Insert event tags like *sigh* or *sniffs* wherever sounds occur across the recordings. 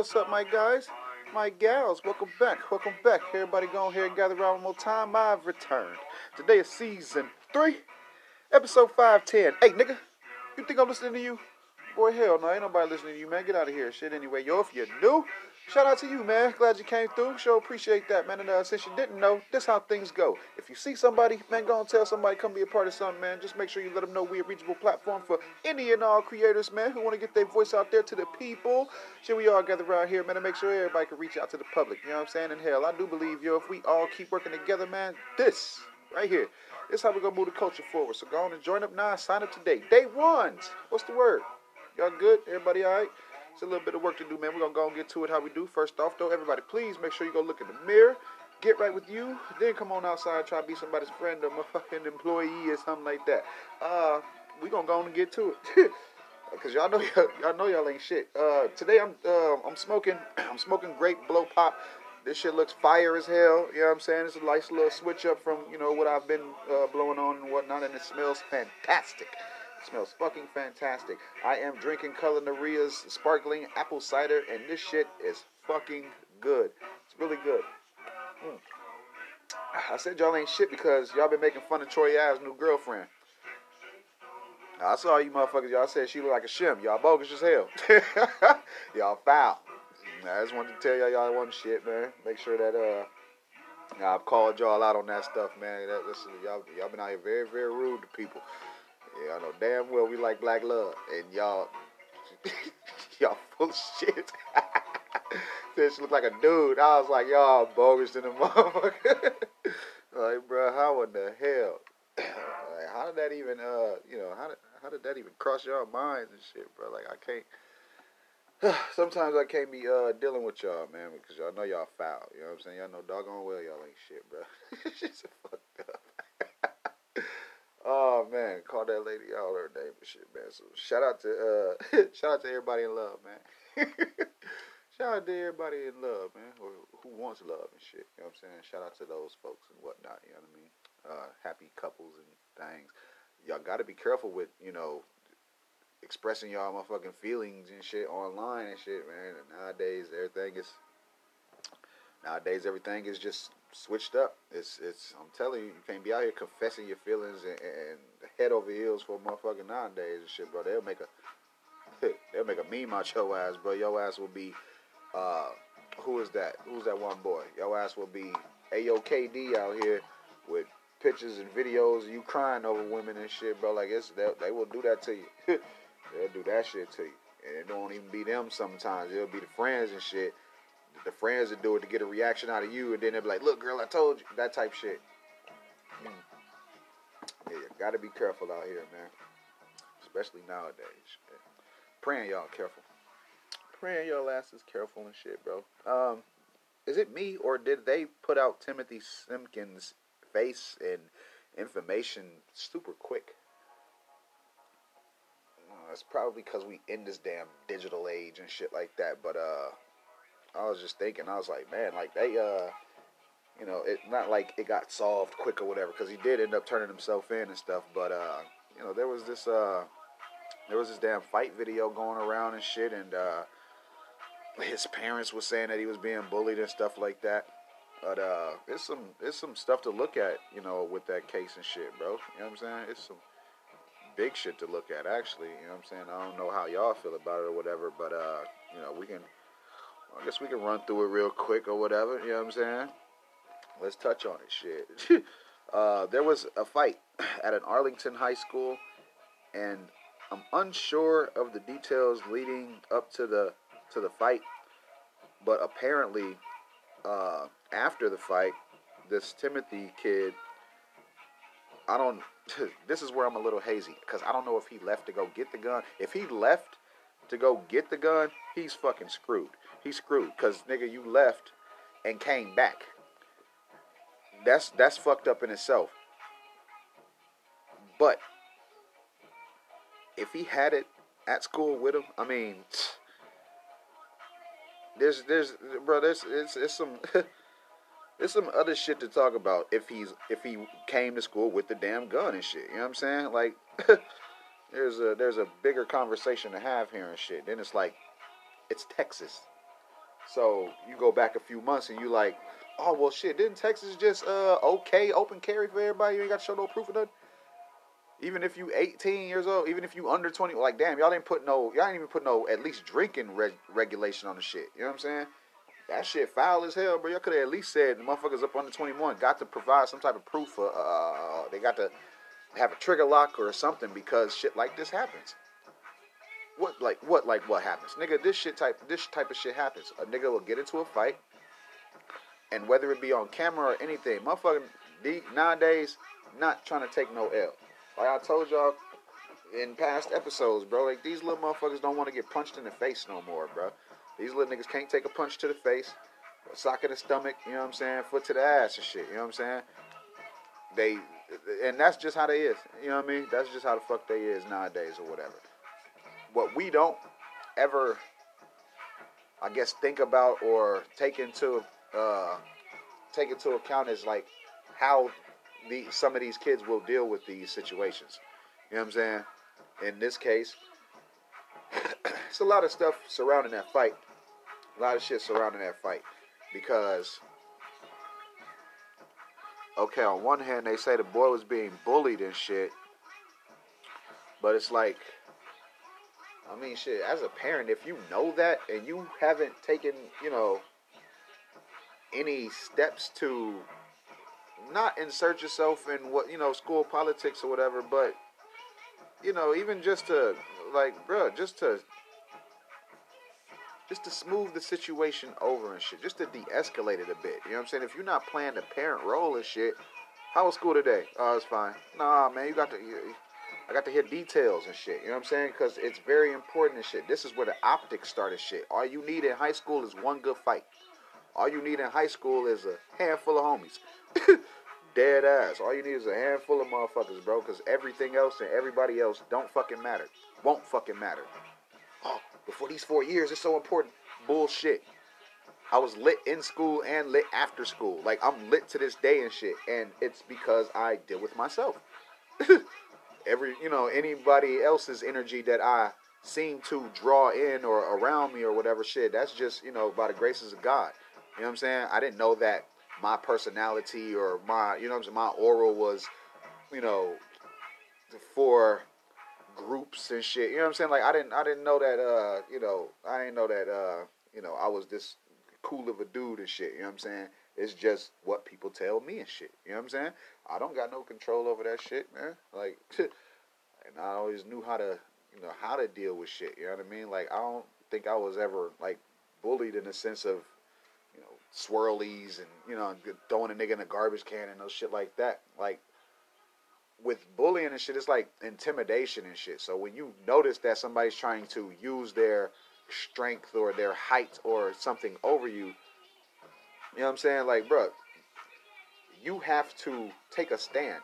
What's up, my guys? My gals, welcome back. Welcome back. Everybody go here and gather around one more time. I've returned. Today is season three, episode 510. Hey, nigga, you think I'm listening to you? Boy, hell no, ain't nobody listening to you, man. Get out of here. Shit, anyway. Yo, if you're new, shout out to you, man. Glad you came through. Sure appreciate that, man. And uh, since you didn't know, this how things go. If you see somebody, man, go and tell somebody, come be a part of something, man. Just make sure you let them know we're a reachable platform for any and all creators, man, who want to get their voice out there to the people. Should we all gather around here, man, and make sure everybody can reach out to the public. You know what I'm saying? And hell, I do believe, yo, if we all keep working together, man, this right here. This how we're gonna move the culture forward. So go on and join up now. Sign up today. Day one. What's the word? Y'all good? Everybody all right? It's a little bit of work to do, man. We're gonna go and get to it how we do. First off, though, everybody, please make sure you go look in the mirror, get right with you, then come on outside, try to be somebody's friend or motherfucking *laughs* employee or something like that. Uh, we gonna go on and get to it. *laughs* Cause y'all know y'all, y'all know y'all ain't shit. Uh, today I'm uh, I'm smoking *clears throat* I'm smoking great blow pop. This shit looks fire as hell. You know what I'm saying? It's a nice little switch up from you know what I've been uh, blowing on and whatnot, and it smells fantastic. Smells fucking fantastic. I am drinking Culinaria's sparkling apple cider, and this shit is fucking good. It's really good. Mm. I said y'all ain't shit because y'all been making fun of Troy Ave's new girlfriend. I saw you motherfuckers. Y'all said she looked like a shim. Y'all bogus as hell. *laughs* y'all foul. I just wanted to tell y'all y'all shit, man. Make sure that uh, I've called y'all out on that stuff, man. That, listen, y'all y'all been out here very very rude to people. Yeah, I know damn well we like black love, and y'all *laughs* y'all full shit. *laughs* She looked like a dude. I was like, y'all bogus in the *laughs* motherfucker. like, bro, how in the hell? *clears throat* like, how did that even, uh, you know, how did how did that even cross your minds and shit, bro? Like, I can't. *sighs* Sometimes I can't be uh dealing with y'all, man, because y'all know y'all foul. You know what I'm saying? Y'all know doggone well y'all ain't shit, bro. She's fucked up. Oh man, call that lady out her name and shit, man. So shout out to uh *laughs* shout out to everybody in love, man. *laughs* shout out to everybody in love, man, or who wants love and shit. You know what I'm saying? Shout out to those folks and whatnot. You know what I mean? Uh, happy couples and things. Y'all got to be careful with you know expressing y'all motherfucking feelings and shit online and shit, man. And nowadays everything is nowadays everything is just switched up. It's it's I'm telling you, you can't be out here confessing your feelings and, and head over heels for a motherfucker nowadays and shit, bro. They'll make a *laughs* they'll make a meme out your ass, bro. Your ass will be uh who is that? Who's that one boy? Your ass will be AOKD out here with pictures and videos of you crying over women and shit, bro. Like it's they, they will do that to you. *laughs* They'll do that shit to you. And it don't even be them sometimes. It'll be the friends and shit. The friends that do it to get a reaction out of you, and then they'll be like, "Look, girl, I told you." That type shit. Mm. Yeah, gotta be careful out here, man. Especially nowadays. Praying y'all careful. Praying y'all asses careful and shit, bro. Um, is it me or did they put out Timothy Simpkins' face and information super quick? it's probably because we in this damn digital age and shit like that. But uh, I was just thinking, I was like, man, like they uh, you know, it not like it got solved quick or whatever, because he did end up turning himself in and stuff. But uh, you know, there was this uh, there was this damn fight video going around and shit, and uh, his parents were saying that he was being bullied and stuff like that. But uh, it's some it's some stuff to look at, you know, with that case and shit, bro. You know what I'm saying? It's some big shit to look at, actually. You know what I'm saying? I don't know how y'all feel about it or whatever, but, uh, you know, we can, I guess we can run through it real quick or whatever. You know what I'm saying? Let's touch on it, shit. *laughs* uh, there was a fight *clears throat* at an Arlington high school, and I'm unsure of the details leading up to the to the fight, but apparently, uh, after the fight, this Timothy kid, I don't *laughs* this is where I'm a little hazy because I don't know if he left to go get the gun. If he left to go get the gun, he's fucking screwed. He's screwed because nigga, you left and came back. That's that's fucked up in itself. But if he had it at school with him, I mean, *sniffs* there's there's bro, there's it's it's some. *laughs* there's some other shit to talk about if he's if he came to school with the damn gun and shit. You know what I'm saying? Like *laughs* there's a there's a bigger conversation to have here and shit. Then it's like it's Texas. So you go back a few months and you like, oh well, shit. Didn't Texas just uh okay open carry for everybody? You ain't got to show no proof of nothing. Even if you 18 years old, even if you under 20, like damn, y'all didn't put no, y'all didn't even put no at least drinking reg- regulation on the shit. You know what I'm saying? That shit foul as hell, bro. Y'all could have at least said the motherfuckers up under 21 got to provide some type of proof. For, uh, they got to have a trigger lock or something because shit like this happens. What like what like what happens, nigga? This shit type this type of shit happens. A nigga will get into a fight, and whether it be on camera or anything, motherfucking nowadays not trying to take no L. Like I told y'all in past episodes, bro, like these little motherfuckers don't want to get punched in the face no more, bro. These little niggas can't take a punch to the face, a sock in the stomach, you know what I'm saying, foot to the ass and shit, you know what I'm saying? They, and that's just how they is, you know what I mean? That's just how the fuck they is nowadays or whatever. What we don't ever, I guess, think about or take into, uh, take into account is like how the some of these kids will deal with these situations. You know what I'm saying? In this case, *coughs* it's a lot of stuff surrounding that fight. A lot of shit surrounding that fight. Because, okay, on one hand, they say the boy was being bullied and shit. But it's like, I mean, shit, as a parent, if you know that and you haven't taken, you know, any steps to not insert yourself in what you know school politics or whatever, but you know even just to like, bro, just to just to smooth the situation over and shit, just to de-escalate it a bit. You know what I'm saying? If you're not playing the parent role and shit, how was school today? Oh, it's fine. Nah, man, you got to. You, I got to hear details and shit. You know what I'm saying? Because it's very important and shit. This is where the optics started shit. All you need in high school is one good fight. All you need in high school is a handful of homies. *laughs* Dead ass. All you need is a handful of motherfuckers, bro. Because everything else and everybody else don't fucking matter. Won't fucking matter. Oh, before these four years, it's so important. Bullshit. I was lit in school and lit after school. Like I'm lit to this day and shit. And it's because I deal with myself. *laughs* Every you know, anybody else's energy that I seem to draw in or around me or whatever shit, that's just, you know, by the graces of God. You know what I'm saying? I didn't know that my personality or my, you know I'm saying, my aura was, you know, for groups and shit. You know what I'm saying? Like I didn't I didn't know that uh, you know, I didn't know that uh, you know, I was this cool of a dude and shit. You know what I'm saying? It's just what people tell me and shit. You know what I'm saying? I don't got no control over that shit, man. Like *laughs* and I always knew how to you know, how to deal with shit. You know what I mean? Like I don't think I was ever like bullied in the sense of you know, swirlies and, you know, throwing a nigga in a garbage can and no shit like that. Like, with bullying and shit, it's like intimidation and shit. So when you notice that somebody's trying to use their strength or their height or something over you, you know what I'm saying? Like, bro, you have to take a stand.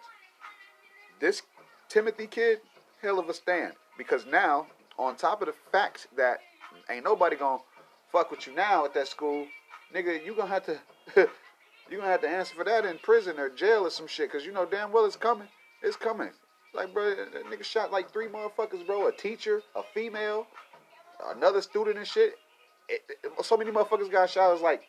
This Timothy kid, hell of a stand. Because now, on top of the fact that ain't nobody gonna fuck with you now at that school, nigga, you gonna have to *laughs* you gonna have to answer for that in prison or jail or some shit, cause you know damn well it's coming. It's coming. Like, bro, that nigga shot like three motherfuckers, bro. A teacher, a female, another student and shit. It, it, so many motherfuckers got shot. It's like,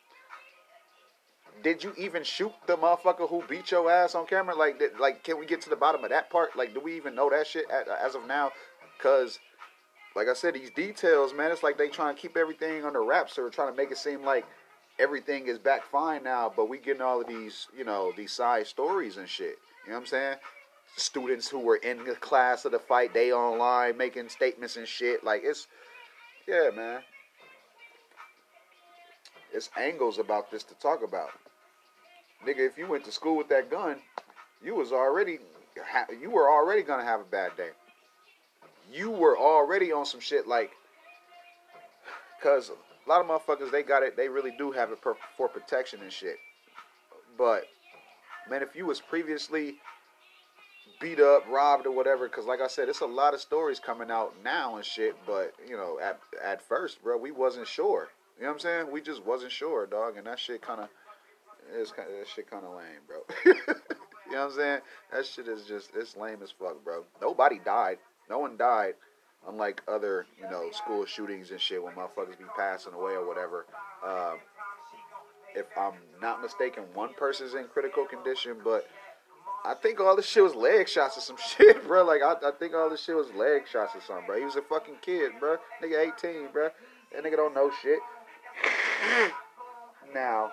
did you even shoot the motherfucker who beat your ass on camera? Like, did, like, can we get to the bottom of that part? Like, do we even know that shit as of now? Cause, like I said, these details, man, it's like they trying to keep everything under wraps or trying to make it seem like everything is back fine now, but we getting all of these, you know, these side stories and shit. You know what I'm saying? Students who were in the class of the fight, they online making statements and shit. Like it's, yeah, man. It's angles about this to talk about. Nigga, if you went to school with that gun, you was already, you were already gonna have a bad day. You were already on some shit like, cause a lot of motherfuckers they got it. They really do have it per, for protection and shit. But man, if you was previously beat up, robbed, or whatever, because like I said, it's a lot of stories coming out now and shit. But you know, at at first, bro, we wasn't sure. You know what I'm saying? We just wasn't sure, dog, and that shit kind of is kind that shit kind of lame, bro. *laughs* you know what I'm saying? That shit is just it's lame as fuck, bro. Nobody died. No one died. unlike other, you know, school shootings and shit when motherfuckers be passing away or whatever. Uh, if I'm not mistaken, one person's in critical condition, but I think all this shit was leg shots or some *laughs* shit, bro. Like I, I think all this shit was leg shots or something, bro. He was a fucking kid, bro. Nigga 18, bro. That nigga don't know shit. *sniffs* now,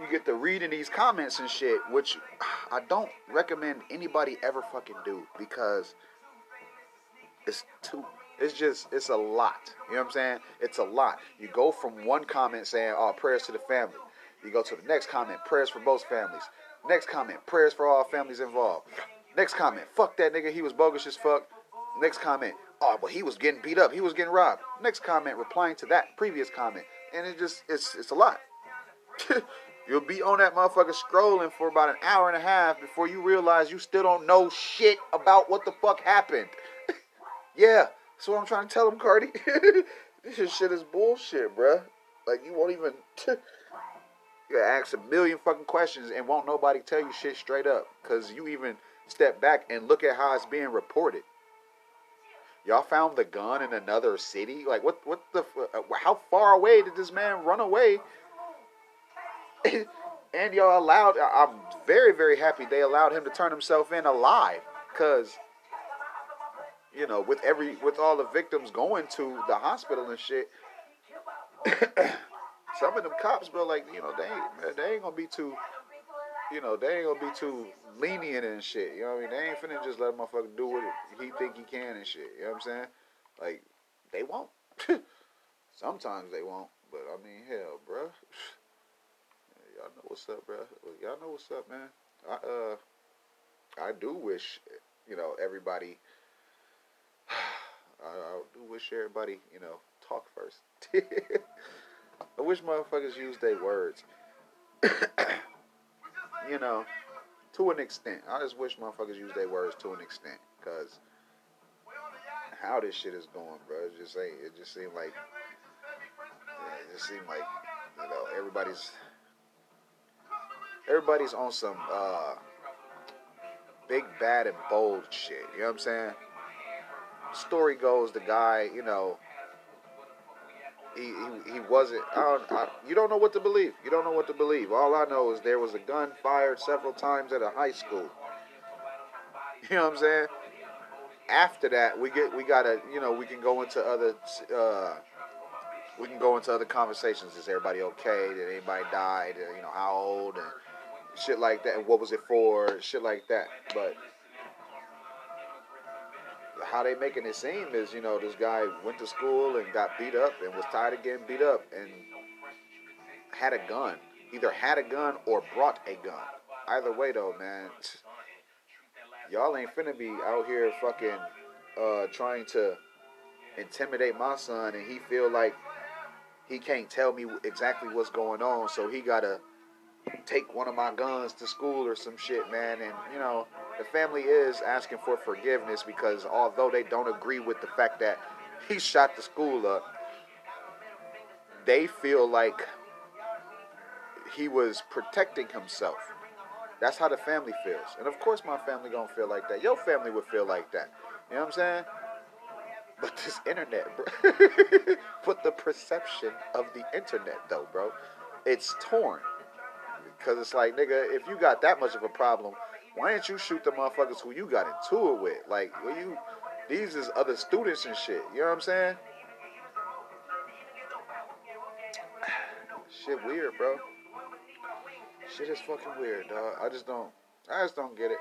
you get to reading these comments and shit, which *sighs* I don't recommend anybody ever fucking do because it's too it's just it's a lot. You know what I'm saying? It's a lot. You go from one comment saying, "Oh, prayers to the family." You go to the next comment, prayers for both families. Next comment, prayers for all families involved. Next comment, fuck that nigga, he was bogus as fuck. Next comment, oh, but he was getting beat up, he was getting robbed. Next comment, replying to that previous comment, and it just it's it's a lot. *laughs* You'll be on that motherfucker scrolling for about an hour and a half before you realize you still don't know shit about what the fuck happened. *laughs* yeah, that's what I'm trying to tell him, Cardi. *laughs* this shit is bullshit, bruh. Like you won't even. *laughs* you ask a million fucking questions and won't nobody tell you shit straight up because you even step back and look at how it's being reported. Y'all found the gun in another city. Like what? What the? Uh, how far away did this man run away? *coughs* and y'all allowed. I'm very very happy they allowed him to turn himself in alive because you know with every with all the victims going to the hospital and shit. *coughs* some of them cops, bro, like you know, they ain't they ain't gonna be too, you know, they ain't gonna be too lenient and shit. You know what I mean? They ain't finna just let a motherfucker do what he think he can and shit. You know what I'm saying? Like they won't. *laughs* Sometimes they won't, but I mean, hell, bro. Y'all know what's up, bro. Y'all know what's up, man. I uh, I do wish, you know, everybody. *sighs* I, I do wish everybody, you know, talk first. *laughs* I wish motherfuckers use their words. *coughs* you know, to an extent. I just wish motherfuckers use their words to an extent. Because how this shit is going, bro, it just ain't, it just seemed like, it just seemed like, you know, everybody's, everybody's on some, uh, big, bad, and bold shit. You know what I'm saying? Story goes, the guy, you know, he, he, he wasn't. I don't, I, you don't know what to believe. You don't know what to believe. All I know is there was a gun fired several times at a high school. *laughs* You know what I'm saying? After that, we get we gotta you know we can go into other uh, we can go into other conversations. Is everybody okay? Did anybody die? Did, you know how old and shit like that. And what was it for? Shit like that. But how they making it seem is, you know, this guy went to school and got beat up and was tired of getting beat up and had a gun. Either had a gun or brought a gun. Either way though, man, y'all ain't finna be out here fucking uh, trying to intimidate my son and he feel like he can't tell me exactly what's going on, so he gotta take one of my guns to school or some shit, man. And you know, the family is asking for forgiveness because although they don't agree with the fact that he shot the school up, they feel like he was protecting himself. That's how the family feels. And of course my family gonna feel like that. Your family would feel like that. You know what I'm saying? But this internet, bro. *laughs* but the perception of the internet though, bro, it's torn. Because it's like, nigga, if you got that much of a problem, why didn't you shoot the motherfuckers who you got into it with? Like, well, you, these is other students and shit. You know what I'm saying? *sighs* Shit weird, bro. Shit is fucking weird, dog. I just don't, I just don't get it.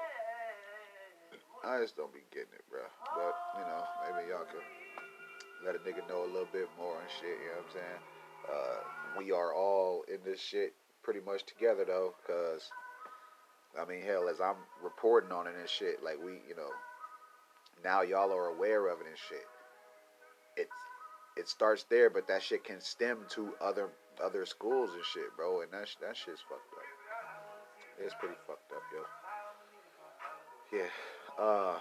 I just don't be getting it, bro. But, you know, maybe y'all can let a nigga know a little bit more and shit, you know what I'm saying? Uh, we are all in this shit pretty much together, though, because I mean, hell, as I'm reporting on it and shit, like we, you know, now y'all are aware of it and shit. It's it starts there, but that shit can stem to other other schools and shit, bro. And that that shit's fucked up. It's pretty fucked up, yo. Yeah. Uh.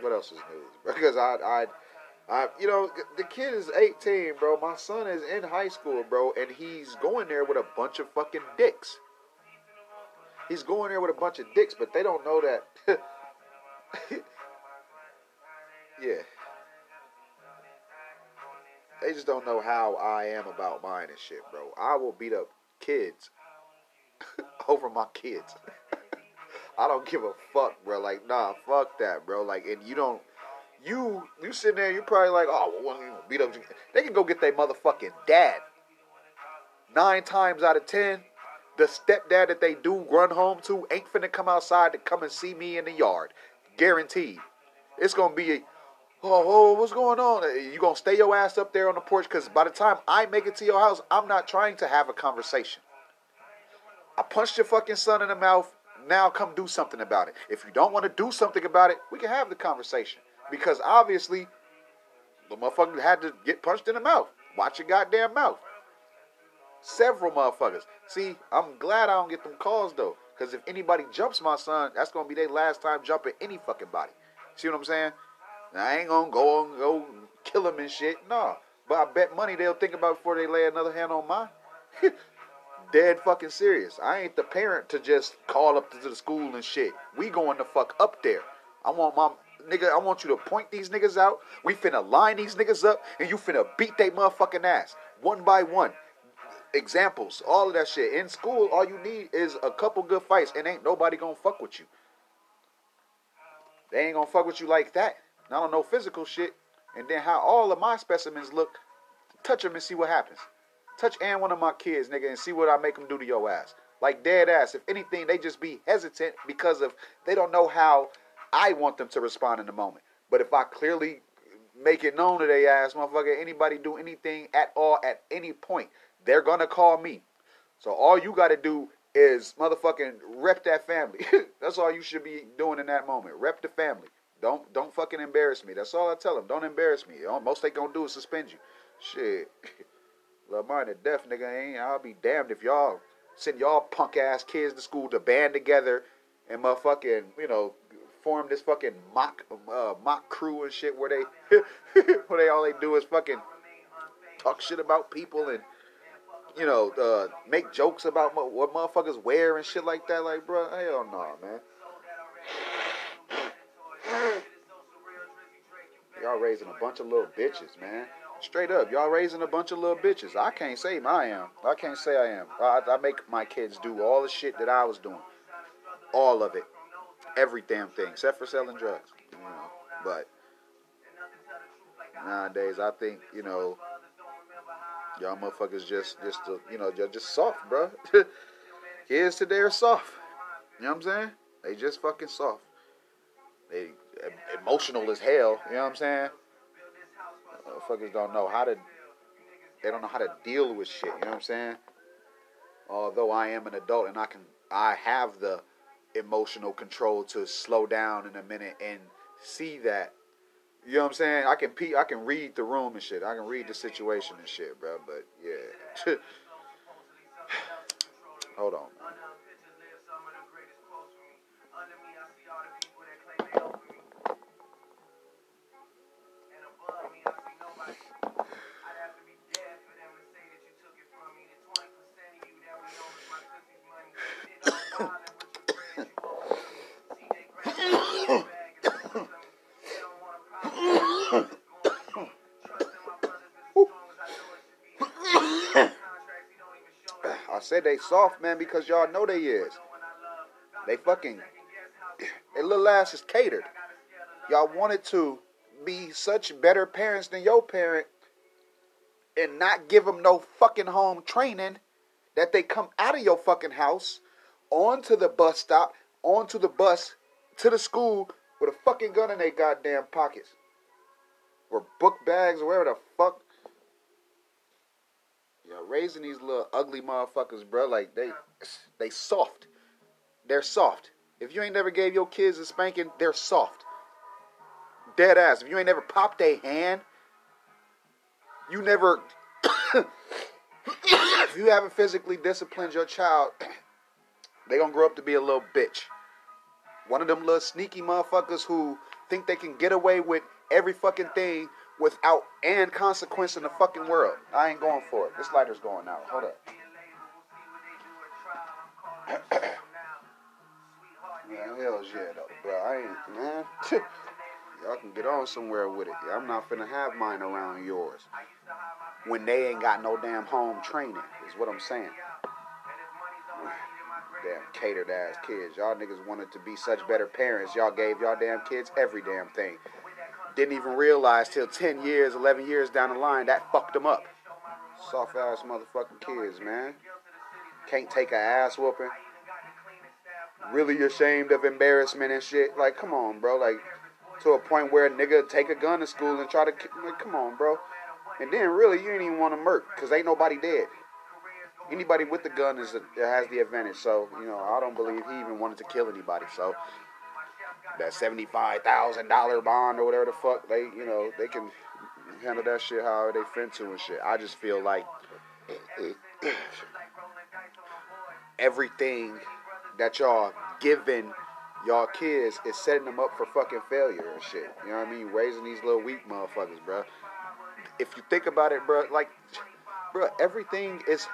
What else is news? *laughs* Because I I. I, you know, the kid is 18, bro. My son is in high school, bro, and he's going there with a bunch of fucking dicks. He's going there with a bunch of dicks, but they don't know that. *laughs* yeah. They just don't know how I am about mine and shit, bro. I will beat up kids *laughs* over my kids. *laughs* I don't give a fuck, bro. Like, nah, fuck that, bro. Like, and you don't, you, you sitting there, you're probably like, oh, well, you beat up. They can go get their motherfucking dad. Nine times out of ten, the stepdad that they do run home to ain't finna come outside to come and see me in the yard. Guaranteed. It's gonna be, oh, oh what's going on? You gonna stay your ass up there on the porch? Because by the time I make it to your house, I'm not trying to have a conversation. I punched your fucking son in the mouth. Now come do something about it. If you don't want to do something about it, we can have the conversation. Because obviously, the motherfucker had to get punched in the mouth. Watch your goddamn mouth. Several motherfuckers. See, I'm glad I don't get them calls though. Because if anybody jumps my son, that's gonna be their last time jumping any fucking body. See what I'm saying? I ain't gonna go and go kill him and shit. Nah. But I bet money they'll think about before they lay another hand on mine. *laughs* Dead fucking serious. I ain't the parent to just call up to the school and shit. We going the fuck up there. I want my nigga, I want you to point these niggas out. We finna line these niggas up and you finna beat they motherfucking ass. One by one examples, all of that shit. In school, all you need is a couple good fights, and ain't nobody gonna fuck with you. They ain't gonna fuck with you like that. Not on no physical shit. And then how all of my specimens look, touch them and see what happens. Touch and one of my kids, nigga, and see what I make them do to your ass. Like dead ass. If anything, they just be hesitant because of they don't know how I want them to respond in the moment. But if I clearly make it known to they ass, motherfucker, anybody do anything at all at any point, they're gonna call me. So all you gotta do is motherfucking rep that family. *laughs* That's all you should be doing in that moment. Rep the family. Don't don't fucking embarrass me. That's all I tell them. Don't embarrass me. Most they gonna do is suspend you. Shit. Mine to death, nigga. Ain't I'll be damned if y'all send y'all punk ass kids to school to band together and motherfucking, you know, form this fucking mock uh, mock crew and shit where they *laughs* where they all they do is fucking talk shit about people and you know, uh, make jokes about what motherfuckers wear and shit like that. Like, bro, hell no, nah, man. Y'all raising a bunch of little bitches, man. Straight up, y'all raising a bunch of little bitches. I can't say I am. I can't say I am. I, I make my kids do all the shit that I was doing. All of it. Every damn thing, except for selling drugs. You know, but nowadays, I think, you know, Y'all motherfuckers just, just, uh, you know, just, just soft, bro. *laughs* Kids today are soft. You know what I'm saying? They just fucking soft. They emotional as hell. You know what I'm saying? Motherfuckers don't know how to. They don't know how to deal with shit. You know what I'm saying? Although I am an adult and I can, I have the emotional control to slow down in a minute and see that you know what I'm saying? I can pe- I can read the room and shit. I can read the situation and shit, bro. But yeah. *laughs* Hold on. Said they soft, man, because y'all know they is. They fucking, their little ass is catered. Y'all wanted to be such better parents than your parent and not give them no fucking home training that they come out of your fucking house onto the bus stop, onto the bus, to the school with a fucking gun in their goddamn pockets. Or book bags or whatever the fuck Raising these little ugly motherfuckers, bro, like they they soft. They're soft. If you ain't never gave your kids a spanking, they're soft. Dead ass. If you ain't never popped a hand, you never *coughs* if you haven't physically disciplined your child, *coughs* they gonna grow up to be a little bitch. One of them little sneaky motherfuckers who think they can get away with every fucking thing without and consequence in the fucking world. I ain't going for it. This lighter's going out. Hold up. *clears throat* hell's yeah, though, bro. I ain't, man. *laughs* y'all can get on somewhere with it. I'm not finna have mine around yours. When they ain't got no damn home training, is what I'm saying. *sighs* Damn catered ass kids. Y'all niggas wanted to be such better parents. Y'all gave y'all damn kids every damn thing. Didn't even realize till 10 years, 11 years down the line, that fucked them up. Soft ass motherfucking kids, man. Can't take a ass whooping. Really ashamed of embarrassment and shit. Like, come on, bro. Like, to a point where a nigga take a gun to school and try to, like, come on, bro. And then really, you ain't even want to murk, because ain't nobody dead. Anybody with the gun is a, has the advantage. So, you know, I don't believe he even wanted to kill anybody. So, that $75,000 bond or whatever the fuck, they, you know, they can handle that shit however they fin to and shit. I just feel like *clears throat* everything that y'all giving y'all kids is setting them up for fucking failure and shit. You know what I mean? Raising these little weak motherfuckers, bro. If you think about it, bro, like, bro, everything is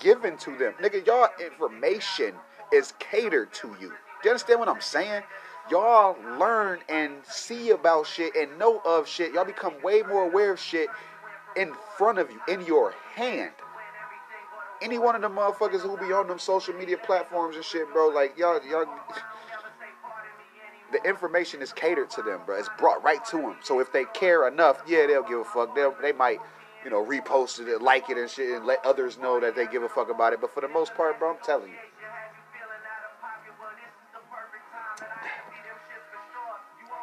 given to them. Nigga, y'all information is catered to you. Do you understand what I'm saying? Y'all learn and see about shit and know of shit. Y'all become way more aware of shit in front of you, in your hand. Any one of the motherfuckers who be on them social media platforms and shit, bro, like y'all, y'all, the information is catered to them, bro. It's brought right to them. So if they care enough, yeah, they'll give a fuck. They'll, they might, you know, repost it, and like it and shit, and let others know that they give a fuck about it. But for the most part, bro, I'm telling you.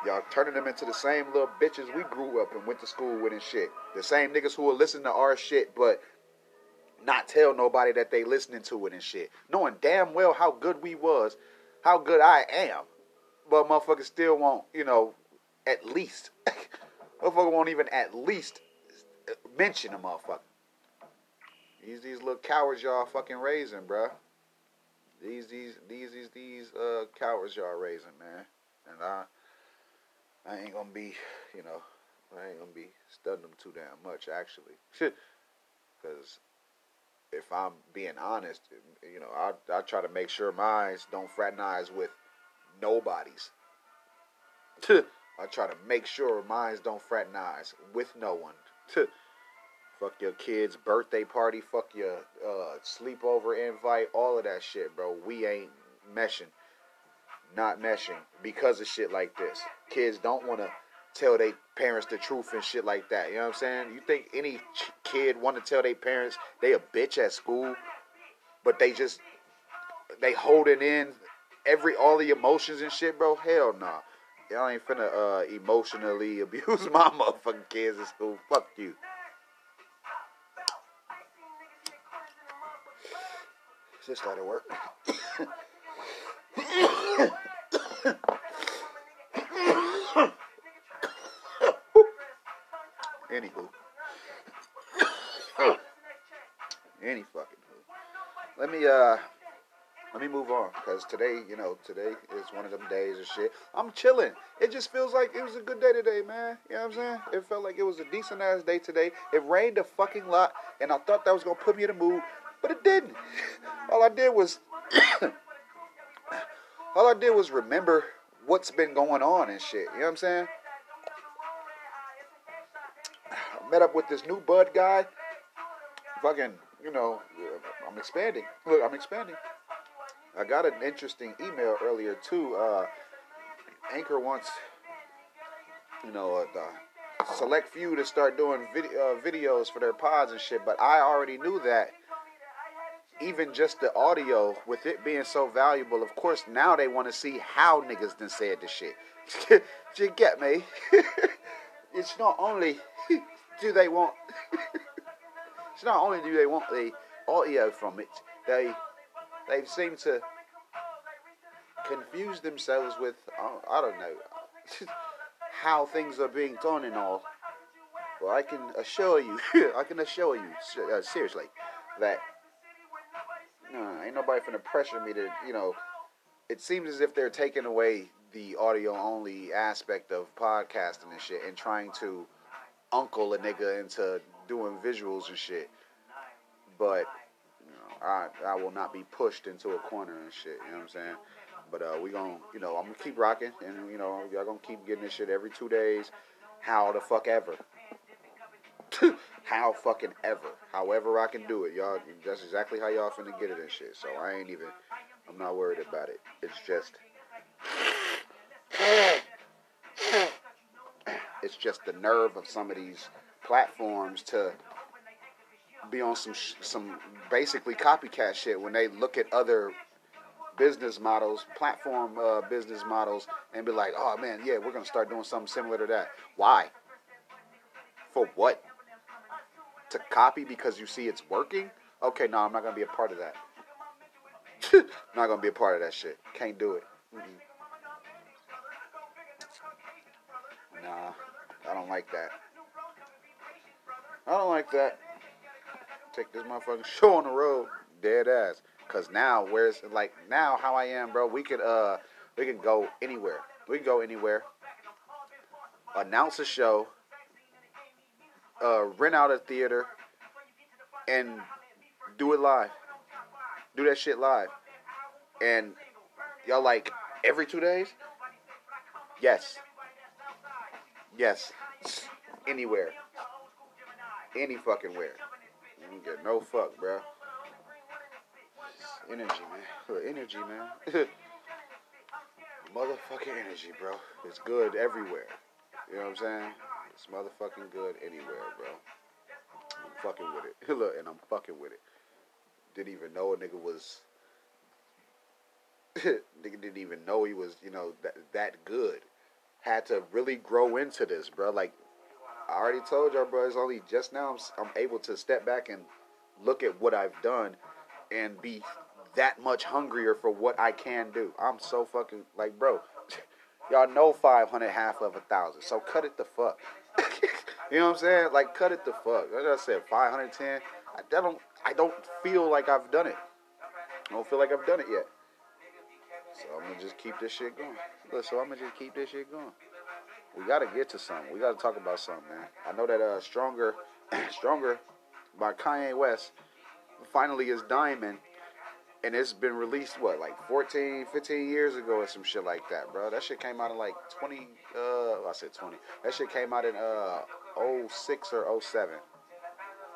Y'all turning them into the same little bitches we grew up and went to school with and shit. The same niggas who will listen to our shit, but not tell nobody that they listening to it and shit. Knowing damn well how good we was, how good I am. But motherfuckers still won't, you know, at least. *laughs* motherfucker won't even at least mention a motherfucker. These these little cowards y'all fucking raising, bruh. These these these these these uh cowards y'all raising, man. And I I ain't gonna be, you know, I ain't gonna be studying them too damn much actually, *laughs* because if I'm being honest, you know, I I try to make sure mine don't fraternize with nobody's. *laughs* I try to make sure mines don't fraternize with no one. *laughs* fuck your kid's birthday party, fuck your uh, sleepover invite, all of that shit, bro. We ain't meshing not meshing because of shit like this. Kids don't want to tell their parents the truth and shit like that. You know what I'm saying? You think any kid want to tell their parents they a bitch at school, but they just they holding in every all the emotions and shit, bro? Hell nah. Y'all ain't finna uh, emotionally abuse my motherfucking kids at school. Fuck you. Just started work. Anywho. Any fucking who. Let me uh let me move on because today, you know, today is one of them days of shit. I'm chilling. It just feels like it was a good day today, man. You know what I'm saying? It felt like it was a decent ass day today. It rained a fucking lot, and I thought that was gonna put me in the mood, but it didn't. All I did was all I did was remember what's been going on and shit. You know what I'm saying? I met up with this new bud guy. Fucking, you know, I'm expanding. Look, I'm expanding. I got an interesting email earlier too. Uh, Anchor wants, you know, uh, the select few to start doing uh, videos for their pods and shit. But I already knew that. Even just the audio, with it being so valuable, of course, now they want to see how niggas done said the shit. *laughs* you get me? *laughs* it's not only *laughs* do they want? it's not only do they want the audio from it, they they seem to confuse themselves with I don't know how things are being done and all. Well, I can assure you, I can assure you, uh, seriously, that uh, ain't nobody finna pressure me to, you know. It seems as if they're taking away the audio only aspect of podcasting and shit and trying to uncle a nigga into doing visuals and shit. But you know, I I will not be pushed into a corner and shit. You know what I'm saying? But uh, we gonna, you know, I'm gonna keep rocking, and you know, y'all gonna keep getting this shit every two days. How the fuck ever. How fucking ever. However I can do it, y'all. That's exactly how y'all finna get it and shit. So I ain't even. I'm not worried about it. It's just. It's just the nerve of some of these platforms to be on some some basically copycat shit when they look at other business models, platform uh, business models, and be like, oh man, yeah, we're gonna start doing something similar to that. Why? For what? To copy because you see it's working? Okay, no, I'm not gonna be a part of that. *laughs* not gonna be a part of that shit. Can't do it. Mm-mm. Nah, I don't like that. I don't like that. Take this motherfucking *laughs* show on the road, dead ass. Cause now, where's like now how I am, bro? We could uh, we can go anywhere. We can go anywhere. Announce a show. Uh, rent out a theater, and do it live. Do that shit live. And y'all like every two days? Yes. Yes. Anywhere. Any fucking where. You get no fuck, bro. Energy, man. Energy, man. *laughs* motherfucking energy, bro. It's good everywhere. You know what I'm saying? It's motherfucking good anywhere, bro. I'm fucking with it. *laughs* Look, and I'm fucking with it. Didn't even know a nigga was. *laughs* nigga didn't even know he was, you know, that that good. Had to really grow into this, bro. Like I already told y'all, bro. It's only just now I'm, I'm able to step back and look at what I've done and be that much hungrier for what I can do. I'm so fucking like, bro. *laughs* Y'all know 500 half of a thousand, so cut it the fuck. You know what I'm saying? Like, cut it the fuck. Like I said, 510. I don't. I don't feel like I've done it. I don't feel like I've done it yet. So I'm gonna just keep this shit going. Look, so I'm gonna just keep this shit going. We gotta get to something. We gotta talk about something, man. I know that uh, stronger, *clears throat* stronger by Kanye West finally is Diamond and it's been released what like 14 15 years ago or some shit like that bro that shit came out in like 20 uh i said 20 that shit came out in uh 06 or 07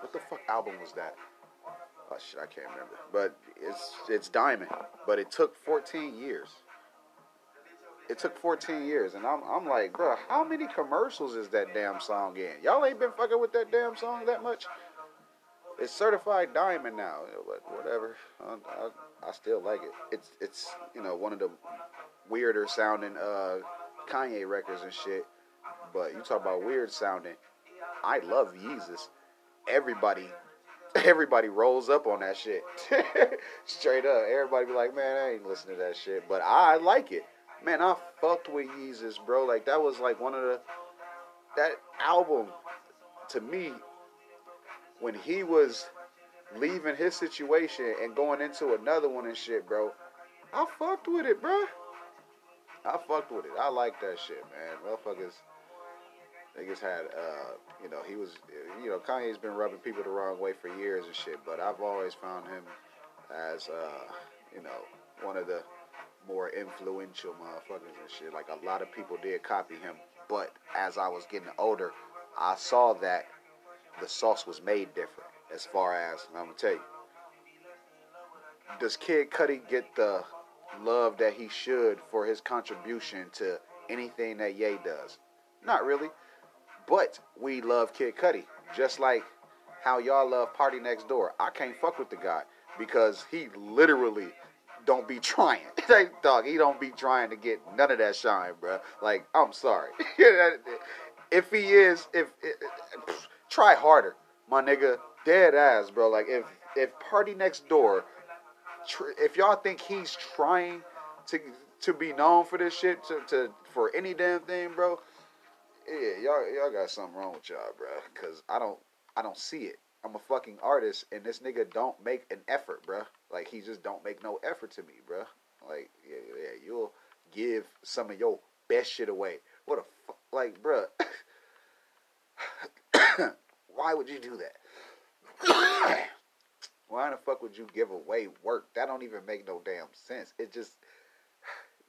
what the fuck album was that? Oh shit i can't remember. But it's it's diamond. But it took 14 years. It took 14 years and i'm, I'm like bro how many commercials is that damn song in? Y'all ain't been fucking with that damn song that much? It's certified diamond now, but whatever. I, I, I, still like it. It's it's you know one of the weirder sounding uh, Kanye records and shit. But you talk about weird sounding. I love Yeezus. Everybody, *laughs* everybody rolls up on that shit. *laughs* Straight up, everybody be like, man, I ain't listening to that shit, but I like it. Man, I fucked with Yeezus, bro. Like that was like one of the that album to me when he was leaving his situation and going into another one and shit, bro, I fucked with it, bro. I fucked with it. I like that shit, man. Motherfuckers, niggas had, uh, you know, he was, you know, Kanye's been rubbing people the wrong way for years and shit, but I've always found him as, uh, you know, one of the more influential motherfuckers and shit. Like a lot of people did copy him, but as I was getting older, I saw that the sauce was made different. As far as I'm gonna tell you, does Kid Cudi get the love that he should for his contribution to anything that Ye does? Not really, but we love Kid Cudi just like how y'all love PartyNextDoor. I can't fuck with the guy because he literally don't be trying. *laughs* like, dog, he don't be trying to get none of that shine, bro. Like, I'm sorry. *laughs* if he is, if, try harder, my nigga. Dead ass, bro. Like if if PartyNextDoor, tr- if y'all think he's trying to to be known for this shit, to, to for any damn thing, bro, yeah, y'all y'all got something wrong with y'all, bro. Cause I don't I don't see it. I'm a fucking artist, and this nigga don't make an effort, bro. Like he just don't make no effort to me, bro. Like yeah, yeah, you'll give some of your best shit away. What a fuck, like, bro. *coughs* Why would you do that? *coughs* Why the fuck would you give away work? That don't even make no damn sense. It just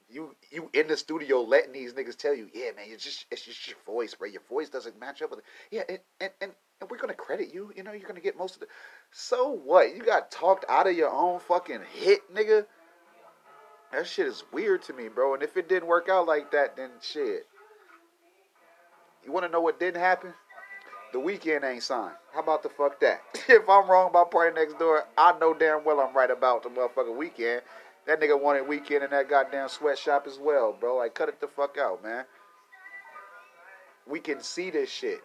you you in the studio letting these niggas tell you, yeah, man, it's just it's just your voice, bro. Your voice doesn't match up with it. Yeah, and and, and, and we're gonna credit you. You know, you're gonna get most of the. So what? You got talked out of your own fucking hit, nigga. That shit is weird to me, bro. And if it didn't work out like that, then shit. You want to know what didn't happen? The Weeknd ain't signed. How about the fuck that? *laughs* if I'm wrong about PartyNextDoor, I know damn well I'm right about the motherfucking Weeknd. That nigga wanted Weeknd in that goddamn sweatshop as well, bro. Like, cut it the fuck out, man. We can see this shit.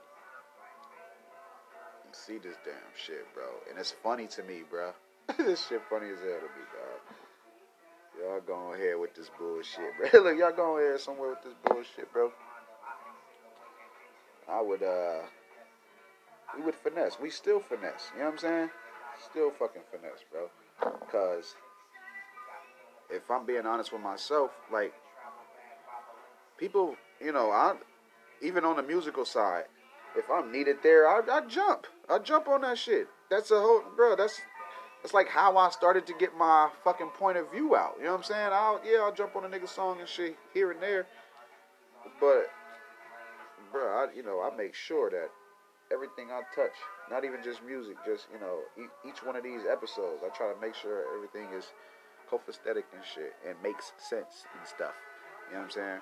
see this damn shit, bro. And it's funny to me, bro. *laughs* this shit funny as hell to me, dog. Y'all going ahead with this bullshit, bro. *laughs* Look, y'all going ahead somewhere with this bullshit, bro. I would, uh, we would finesse. We still finesse. You know what I'm saying? Still fucking finesse, bro. Because if I'm being honest with myself, like people, you know, I even on the musical side, if I'm needed there, I, I jump. I jump on that shit. That's a whole, bro. That's that's like how I started to get my fucking point of view out. You know what I'm saying? I'll yeah, I'll jump on a nigga song and shit here and there, but bro, I you know I make sure that everything I touch, not even just music, just you know each one of these episodes, I try to make sure everything is copacetic and shit and makes sense and stuff. You know what I'm saying?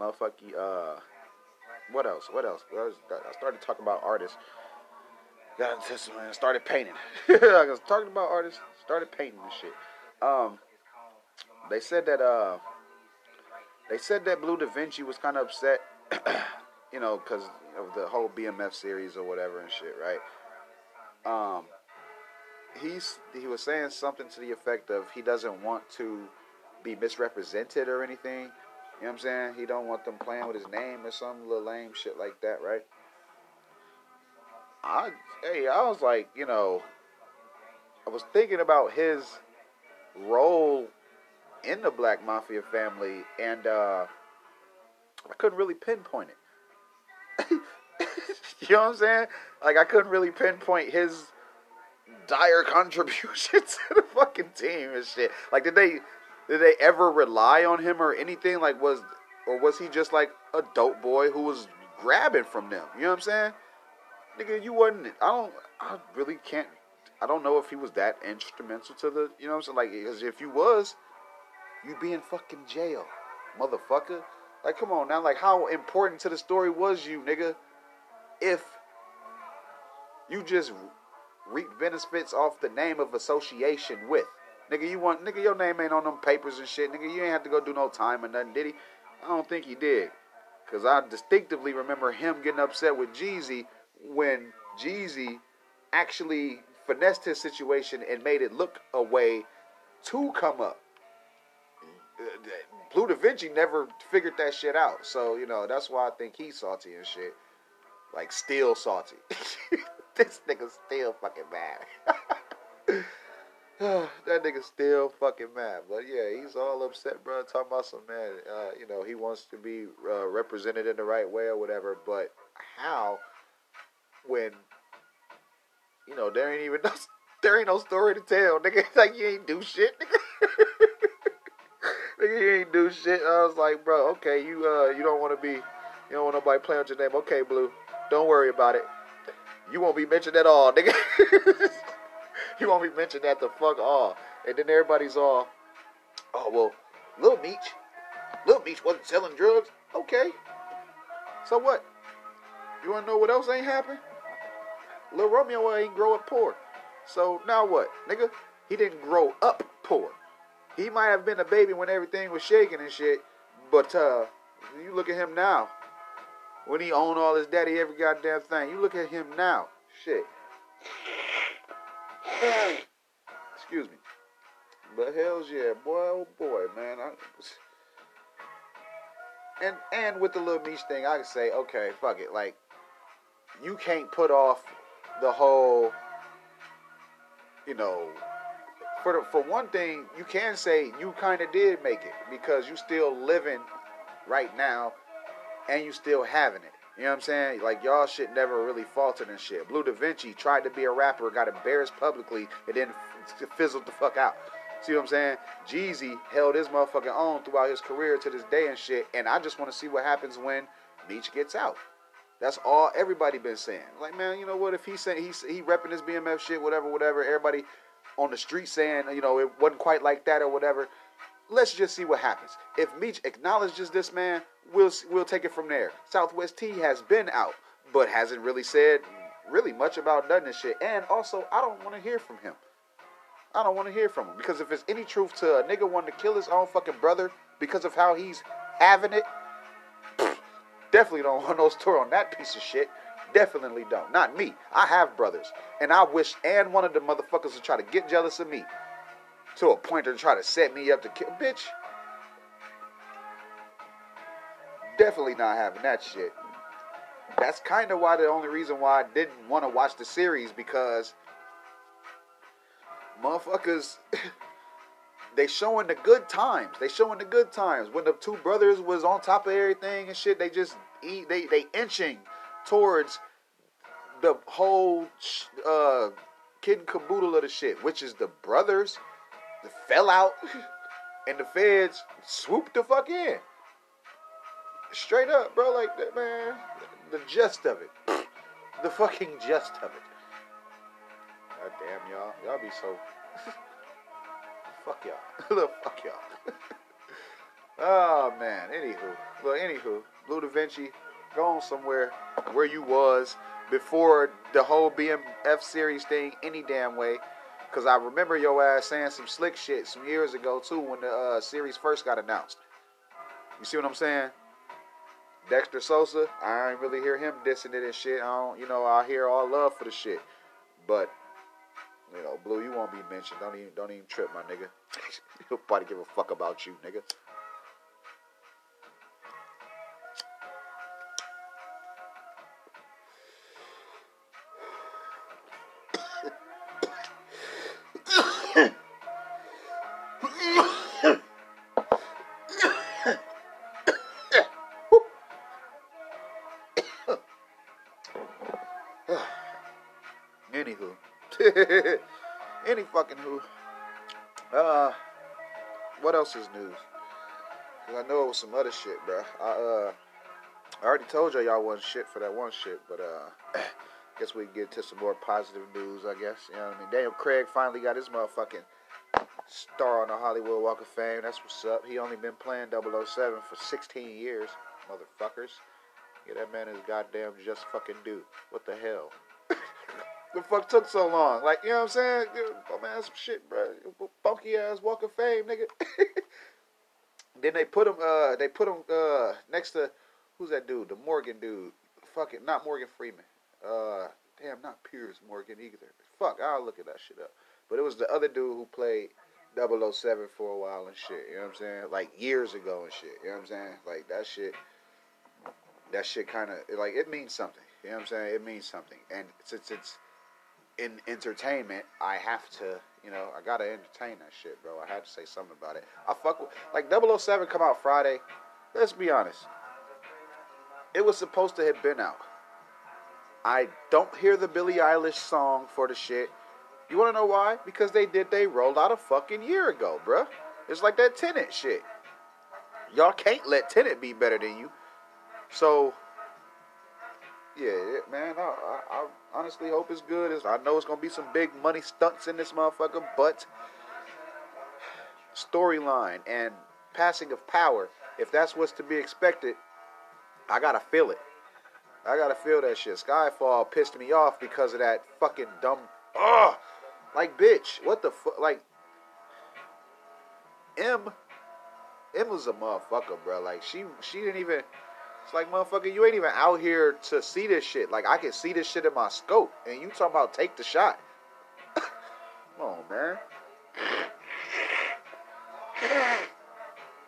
Motherfucky, uh, what else? What else? I started talking about artists. Got into some, man, started painting. *laughs* I was talking about artists, started painting and shit. Um, they said that, uh, they said that Bleu DaVinci was kind of upset, *clears throat* you know, because of the whole BMF series or whatever and shit, right? Um, he's he was saying something to the effect of he doesn't want to be misrepresented or anything. You know what I'm saying? He don't want them playing with his name or some little lame shit like that, right? I hey, I was like, you know, I was thinking about his role in the Black Mafia family, and uh, I couldn't really pinpoint it. *laughs* you know what I'm saying? Like I couldn't really pinpoint his dire *laughs* contribution to the fucking team and shit. Like, did they did they ever rely on him or anything? Like, was or was he just like a dope boy who was grabbing from them? You know what I'm saying? Nigga, you wasn't. I don't. I really can't. I don't know if he was that instrumental to the. You know what I'm saying? Like, because if you was, you'd be in fucking jail, motherfucker. Like, come on now. Like, how important to the story was you, nigga? If you just reap benefits off the name of association with. Nigga, you want nigga, your name ain't on them papers and shit. Nigga, you ain't have to go do no time or nothing, did he? I don't think he did. Cause I distinctively remember him getting upset with Jeezy when Jeezy actually finessed his situation and made it look a way to come up. Uh, Bleu DaVinci never figured that shit out. So, you know, that's why I think he's salty and shit. Like, still salty. *laughs* *laughs* this nigga still fucking mad. *laughs* that nigga still fucking mad. But yeah, he's all upset, bro. Talking about some man, uh, you know, he wants to be uh, represented in the right way or whatever. But how, when, you know, there ain't even no, *laughs* there ain't no story to tell, nigga. Like you ain't do shit, nigga. nigga, you ain't do shit. I was like, bro, okay, you uh, you don't want to be, you don't want nobody playing with your name. Okay, Bleu, don't worry about it you won't be mentioned at all, nigga. *laughs* you won't be mentioned at the fuck all. And then everybody's all, oh, well, Lil Meech, Lil Meech wasn't selling drugs. Okay. So what? You want to know what else ain't happened? Lil Romeo ain't grow up poor. So now what, nigga? He didn't grow up poor. He might have been a baby when everything was shaking and shit, but uh, you look at him now when he owned all his daddy every goddamn thing. You look at him now. Shit. Excuse me. But hell's yeah, boy, oh boy, man. I, and and with the Lil Meech thing, I can say, okay, fuck it. Like, you can't put off the whole, you know, for the, for one thing, you can say you kind of did make it because you're still living right now and you still having it. You know what I'm saying? Like y'all shit never really faltered and shit. Bleu DaVinci tried to be a rapper, got embarrassed publicly, and then fizzled the fuck out. See what I'm saying? Jeezy held his motherfucking own throughout his career to this day and shit. And I just want to see what happens when Meech gets out. That's all everybody been saying. Like, man, you know what? If he's saying he's he repping his BMF shit, whatever, whatever. Everybody on the street saying, you know, it wasn't quite like that or whatever. Let's just see what happens. If Meech acknowledges this man, we'll we'll take it from there. Southwest T has been out, but hasn't really said really much about of this shit. And also, I don't want to hear from him. I don't want to hear from him because if there's any truth to a nigga wanting to kill his own fucking brother because of how he's having it, definitely don't want no story on that piece of shit. Definitely don't. Not me. I have brothers, and I wish and one of the motherfuckers to try to get jealous of me to a point to try to set me up to kill. Bitch. Definitely not having that shit. That's kind of why the only reason why I didn't want to watch the series because motherfuckers *laughs* they showing the good times. They showing the good times when the two brothers was on top of everything and shit. They just eat. They they inching towards the whole uh, kid caboodle of the shit, which is the brothers fell out and the feds swooped the fuck in. Straight up, bro, like that, man. The gist of it. The fucking gist of it. God damn y'all. Y'all be so *laughs* fuck y'all. *laughs* Look, fuck y'all. *laughs* oh man. Anywho. Well, anywho, Bleu DaVinci, go on somewhere where you was before the whole BMF series thing any damn way. Cause I remember your ass saying some slick shit some years ago too when the uh, series first got announced. You see what I'm saying? Dexter Sosa, I ain't really hear him dissing it and shit. I don't, you know, I hear all love for the shit. But, you know, Bleu, you won't be mentioned. Don't even, don't even trip, my nigga. *laughs* Nobody give a fuck about you, nigga. Fucking who. Uh, what else is news? Cause I know it was some other shit, bro. I uh, I already told y'all y'all wasn't shit for that one shit, but uh, *clears throat* guess we get to some more positive news. I guess you know what I mean. Daniel Craig finally got his motherfucking star on the Hollywood Walk of Fame. That's what's up. He only been playing 007 for 16 years, motherfuckers. Yeah, that man is goddamn just fucking dude. What the hell? The fuck took so long? Like, you know what I'm saying? Oh man, some shit, bro. Funky ass Walk of Fame, nigga. *laughs* then they put him, uh, they put him, uh, next to, who's that dude? The Morgan dude. Fucking, not Morgan Freeman. Uh, damn, not Piers Morgan either. Fuck, I'll look at that shit up. But it was the other dude who played 007 for a while and shit. You know what I'm saying? Like years ago and shit. You know what I'm saying? Like that shit. That shit kind of like it means something. You know what I'm saying? It means something. And since it's in entertainment, I have to, you know, I gotta entertain that shit, bro. I had to say something about it. I fuck with like 007 come out Friday. Let's be honest. It was supposed to have been out. I don't hear the Billie Eilish song for the shit. You want to know why? Because they did. They rolled out a fucking year ago, bruh. It's like that Tenet shit. Y'all can't let Tenet be better than you. So, yeah, man. I, I, I honestly hope it's good. I know it's gonna be some big money stunts in this motherfucker, but storyline and passing of power, if that's what's to be expected, I gotta feel it. I gotta feel that shit. Skyfall pissed me off because of that fucking dumb. Ugh. Like, bitch, what the fuck? Like, M, M was a motherfucker, bro. Like, she, she didn't even. It's like, motherfucker, you ain't even out here to see this shit. Like, I can see this shit in my scope, and you talking about take the shot. *laughs* Come on, man.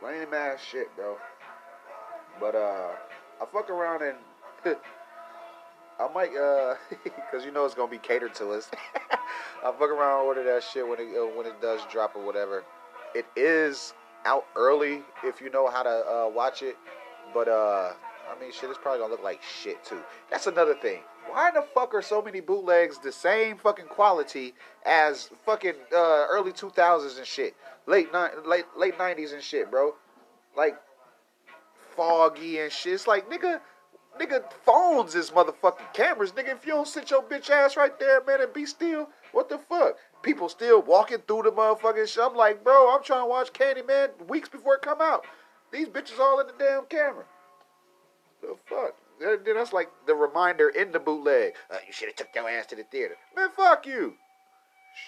Lame ass shit, bro. But uh, I fuck around and *laughs* I might uh, *laughs* cause you know it's gonna be catered to us. I fuck around order that shit when it uh, when it does drop or whatever. It is out early if you know how to uh, watch it, but uh, I mean, shit, it's probably gonna look like shit too. That's another thing. Why the fuck are so many bootlegs the same fucking quality as fucking uh, early 2000s and shit, late ni- late late 90s and shit, bro? Like foggy and shit. It's like nigga, nigga, phones is motherfucking cameras, nigga. If you don't sit your bitch ass right there, man, and be still, what the fuck? People still walking through the motherfucking shit. I'm like, bro, I'm trying to watch Candyman weeks before it come out. These bitches all in the damn camera. The fuck? That's like the reminder in the bootleg. Uh, you should have took your ass to the theater. Man, fuck you.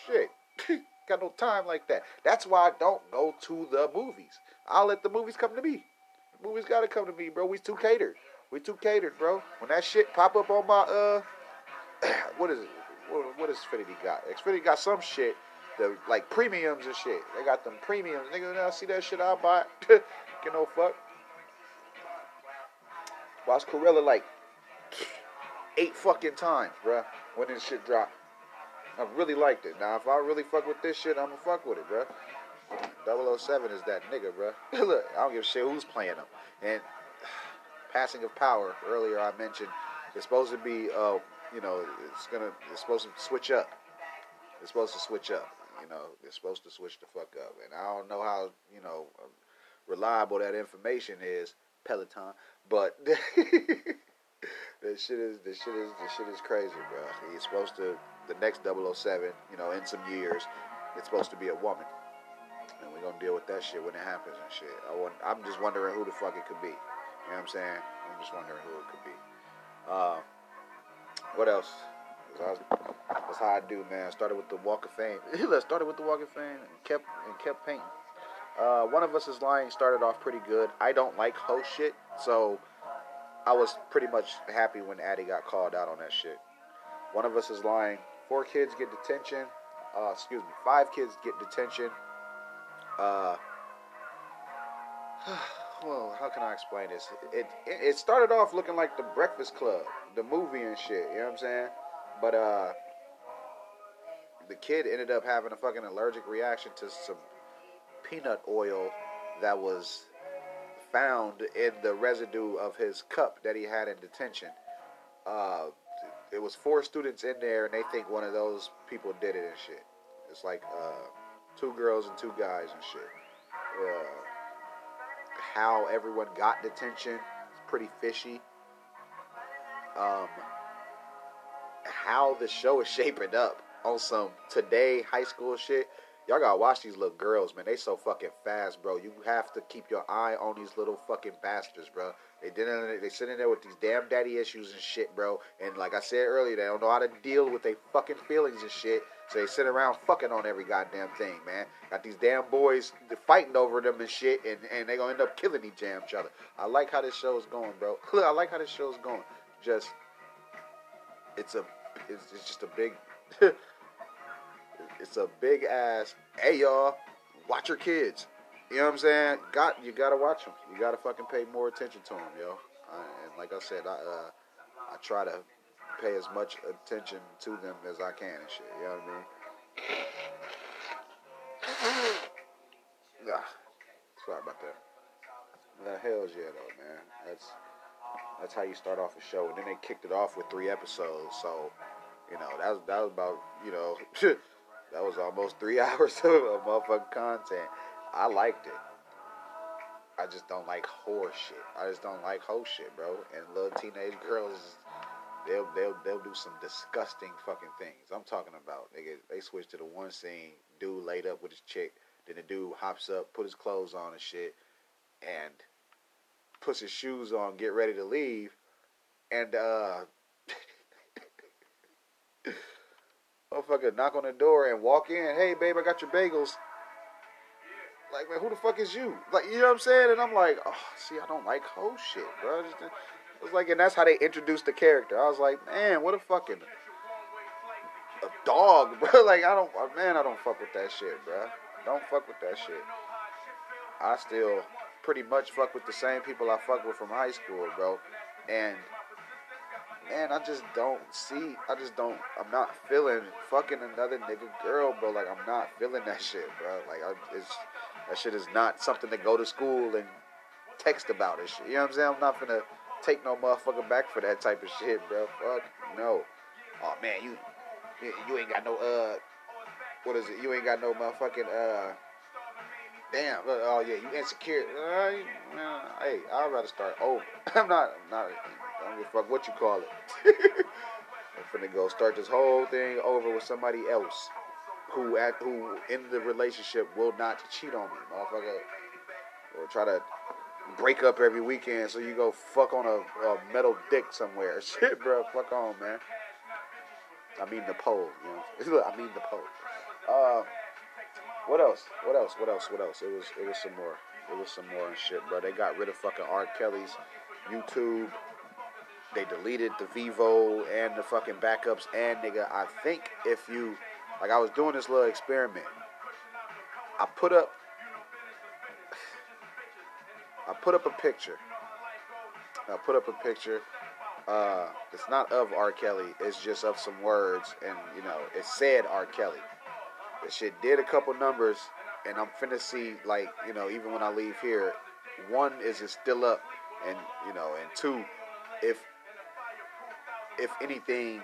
Shit. *laughs* Got no time like that. That's why I don't go to the movies. I'll let the movies come to me. The movies gotta come to me, bro. We too catered. We too catered, bro. When that shit pop up on my uh, *clears throat* what is it? What, is Xfinity got? Xfinity got some shit, the like premiums and shit. They got them premiums. Nigga, when I see that shit, I'll buy *laughs* no fuck. Watch Cruella like eight fucking times, bruh, when this shit dropped. I really liked it. Now, if I really fuck with this shit, I'ma fuck with it, bruh. 007 is that nigga, bruh. *laughs* Look, I don't give a shit who's playing him. And *sighs* passing of power, earlier I mentioned, it's supposed to be, uh, you know, it's gonna, it's supposed to switch up. It's supposed to switch up. You know, it's supposed to switch the fuck up. And I don't know how, you know, reliable that information is, Peloton. But *laughs* this shit is this shit is this shit is crazy, bro. He's supposed to the next 007, you know, in some years, it's supposed to be a woman, and we're gonna deal with that shit when it happens and shit. I want, I'm just wondering who the fuck it could be. You know what I'm saying? I'm just wondering who it could be. Uh, what else? That's how I do, man. Started with the Walk of Fame. *laughs* Let's started with the Walk of Fame and kept and kept painting. Uh, one of us is lying started off pretty good. I don't like host shit, so I was pretty much happy when Addy got called out on that shit. One of us is lying. Four kids get detention. Uh, excuse me, five kids get detention. Uh, *sighs* well, how can I explain this? It, it it started off looking like the Breakfast Club, the movie and shit. You know what I'm saying? But uh, the kid ended up having a fucking allergic reaction to some peanut oil that was found in the residue of his cup that he had in detention. Uh, it was four students in there, and they think one of those people did it and shit. It's like uh, two girls and two guys and shit. Uh, how everyone got detention is pretty fishy. Um, how the show is *laughs* shaping up on some today high school shit Y'all gotta watch these little girls, man. They so fucking fast, bro. You have to keep your eye on these little fucking bastards, bro. They didn't. They sitting there with these damn daddy issues and shit, bro. And like I said earlier, they don't know how to deal with their fucking feelings and shit. So they sit around fucking on every goddamn thing, man. Got these damn boys fighting over them and shit, and, and they gonna end up killing each damn other. I like how this show is going, bro. *laughs* I like how this show is going. Just, it's a, it's, it's just a big. *laughs* It's a big ass. Hey y'all, watch your kids. You know what I'm saying? Got you gotta watch them. You gotta fucking pay more attention to them, yo. and like I said, I uh, I try to pay as much attention to them as I can and shit. You know what I mean? *coughs* Yeah. Sorry about that. The hell's yeah, though, man. That's that's how you start off a show, and then they kicked it off with three episodes. So, you know, that was that was about you know. *laughs* That was almost three *laughs* hours of motherfucking content. I liked it. I just don't like horror shit. I just don't like horse shit, bro. And little teenage girls, they'll they'll they'll do some disgusting fucking things. I'm talking about get they switch to the one scene, dude laid up with his chick, then the dude hops up, put his clothes on and shit, and puts his shoes on, get ready to leave, and uh motherfucker knock on the door and walk in. Hey, babe, I got your bagels. Like, man, who the fuck is you? Like, you know what I'm saying? And I'm like, oh, see, I don't like hoe shit, bro. Just, like, and that's how they introduced the character. I was like, man, what a fucking a dog, *laughs* bro. Like, I don't, man, I don't fuck with that shit, bro. Don't fuck with that shit. I still pretty much fuck with the same people I fuck with from high school, bro. And man, I just don't see. I just don't. I'm not feeling fucking another nigga girl, bro. Like I'm not feeling that shit, bro. Like I, it's that shit is not something to go to school and text about shit. You know what I'm saying? I'm not gonna take no motherfucker back for that type of shit, bro. Fuck no. Oh man, you you ain't got no uh what is it? You ain't got no motherfucking uh damn. Oh yeah, you insecure. Uh, man, hey, I'd rather start over. *laughs* I'm not I'm not don't fuck what you call it. *laughs* I'm finna go start this whole thing over with somebody else who at who in the relationship will not cheat on me, motherfucker. Or try to break up every weekend so you go fuck on a, a metal dick somewhere. *laughs* Shit, bro. Fuck on, man. I mean the pole, you know. *laughs* I mean the pole. Uh, what else? What else? What else? What else? It was it was some more. It was some more and shit, bro. They got rid of fucking R. Kelly's YouTube. They deleted the Vevo and the fucking backups. And nigga, I think if you like, I was doing this little experiment. I put up I put up a picture. I put up a picture. Uh, it's not of R. Kelly. It's just of some words, and you know, it said R. Kelly. The shit did a couple numbers, and I'm finna see like you know, even when I leave here, one is it still up, and you know, and two, if if anything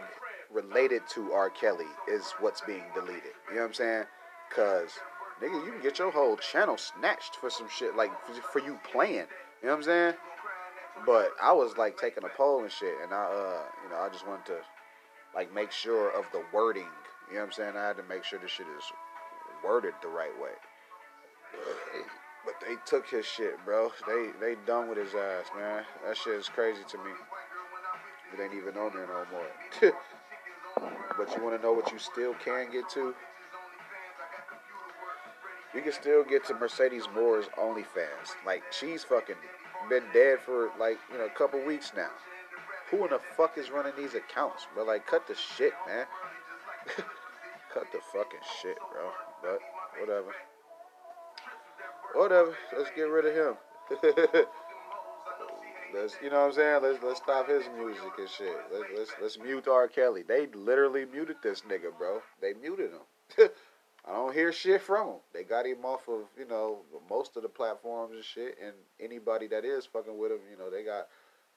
related to R. Kelly is what's being deleted. You know what I'm saying? Cause nigga, you can get your whole channel snatched for some shit like for you playing. You know what I'm saying? But I was like taking a poll and shit, and I, uh, you know, I just wanted to like make sure of the wording. You know what I'm saying? I had to make sure this shit is worded the right way. But they took his shit, bro. They they done with his ass, man. That shit is crazy to me. It ain't even on there no more. *laughs* but you want to know what you still can get to? You can still get to Mercedes Morr's OnlyFans. Like she's fucking been dead for like you know a couple weeks now. Who in the fuck is running these accounts, bro? Like, cut the shit, man. *laughs* cut the fucking shit, bro. But whatever. Whatever. Let's get rid of him. *laughs* let's, you know what I'm saying? Let's let's stop his music and shit. Let's let's, let's mute R. Kelly. They literally muted this nigga, bro. They muted him. *laughs* I don't hear shit from him. They got him off of, you know, most of the platforms and shit. And anybody that is fucking with him, you know, they got,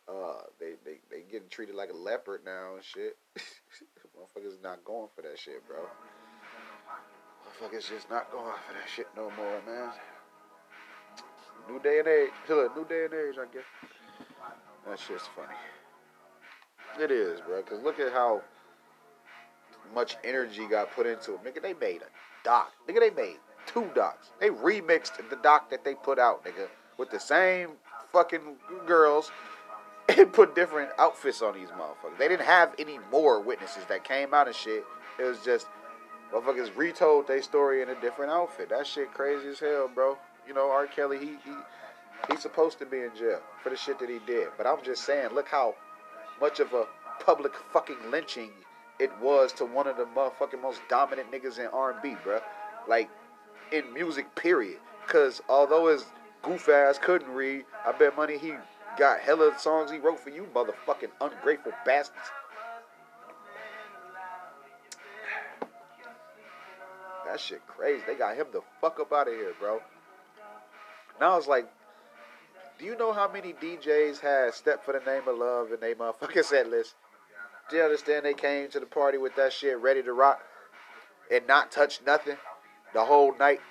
uh, they, they, they getting treated like a leopard now and shit. *laughs* Motherfuckers not going for that shit, bro. Motherfuckers just not going for that shit no more, man. New day and age. *laughs* New day and age, I guess. That shit's funny. It is, bro. Because look at how much energy got put into it. Nigga, they made a doc. Nigga, they made two docs. They remixed the doc that they put out, nigga, with the same fucking girls *laughs* and put different outfits on these motherfuckers. They didn't have any more witnesses that came out and shit. It was just motherfuckers retold their story in a different outfit. That shit crazy as hell, bro. You know, R. Kelly, he, he he's supposed to be in jail for the shit that he did. But I'm just saying, look how much of a public fucking lynching it was to one of the motherfucking most dominant niggas in R&B, bro. Like in music, period. Cause although his goof ass couldn't read, I bet money he got hella songs he wrote for you, motherfucking ungrateful bastards. That shit crazy. They got him the fuck up out of here, bro. Now it's like, do you know how many DJs had "Step for the Name of Love" in their motherfucking set list? Do you understand they came to the party with that shit ready to rock and not touch nothing the whole night?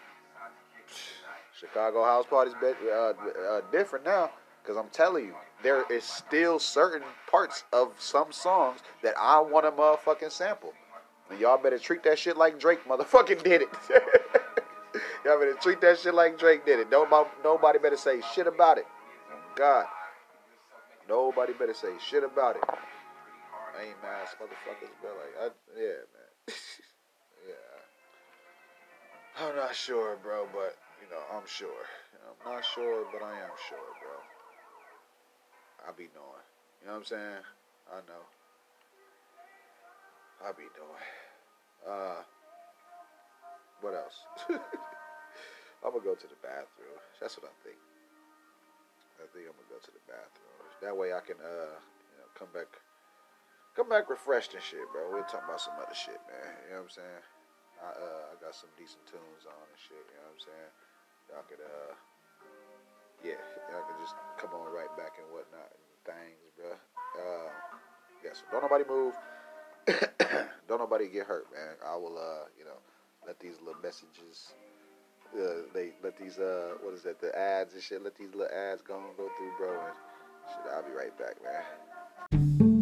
Chicago house parties been uh, uh, different now because I'm telling you, there is still certain parts of some songs that I want to motherfucking sample. And y'all better treat that shit like Drake motherfucking did it. *laughs* y'all better treat that shit like Drake did it. Nobody, nobody better say shit about it. God. Nobody better say shit about it lame ass motherfuckers, bro. Like, I, yeah, man. *laughs* yeah. I'm not sure, bro, but, you know, I'm sure. I'm not sure, but I am sure, bro. I be knowing. You know what I'm saying? I know. I be knowing. Uh, what else? *laughs* I'm gonna go to the bathroom. That's what I think. I think I'm gonna go to the bathroom. That way I can, uh, you know, come back come back refreshed and shit, bro. We'll talk about some other shit, man. You know what I'm saying? I uh I got some decent tunes on and shit, you know what I'm saying? Y'all could uh yeah, y'all could just come on right back and whatnot and things, bro. Uh, yeah, so don't nobody move. *coughs* don't nobody get hurt, man. I will, uh, you know, let these little messages, uh, they let these, uh, what is that, the ads and shit, let these little ads go and go through, bro. And shit, I'll be right back, man.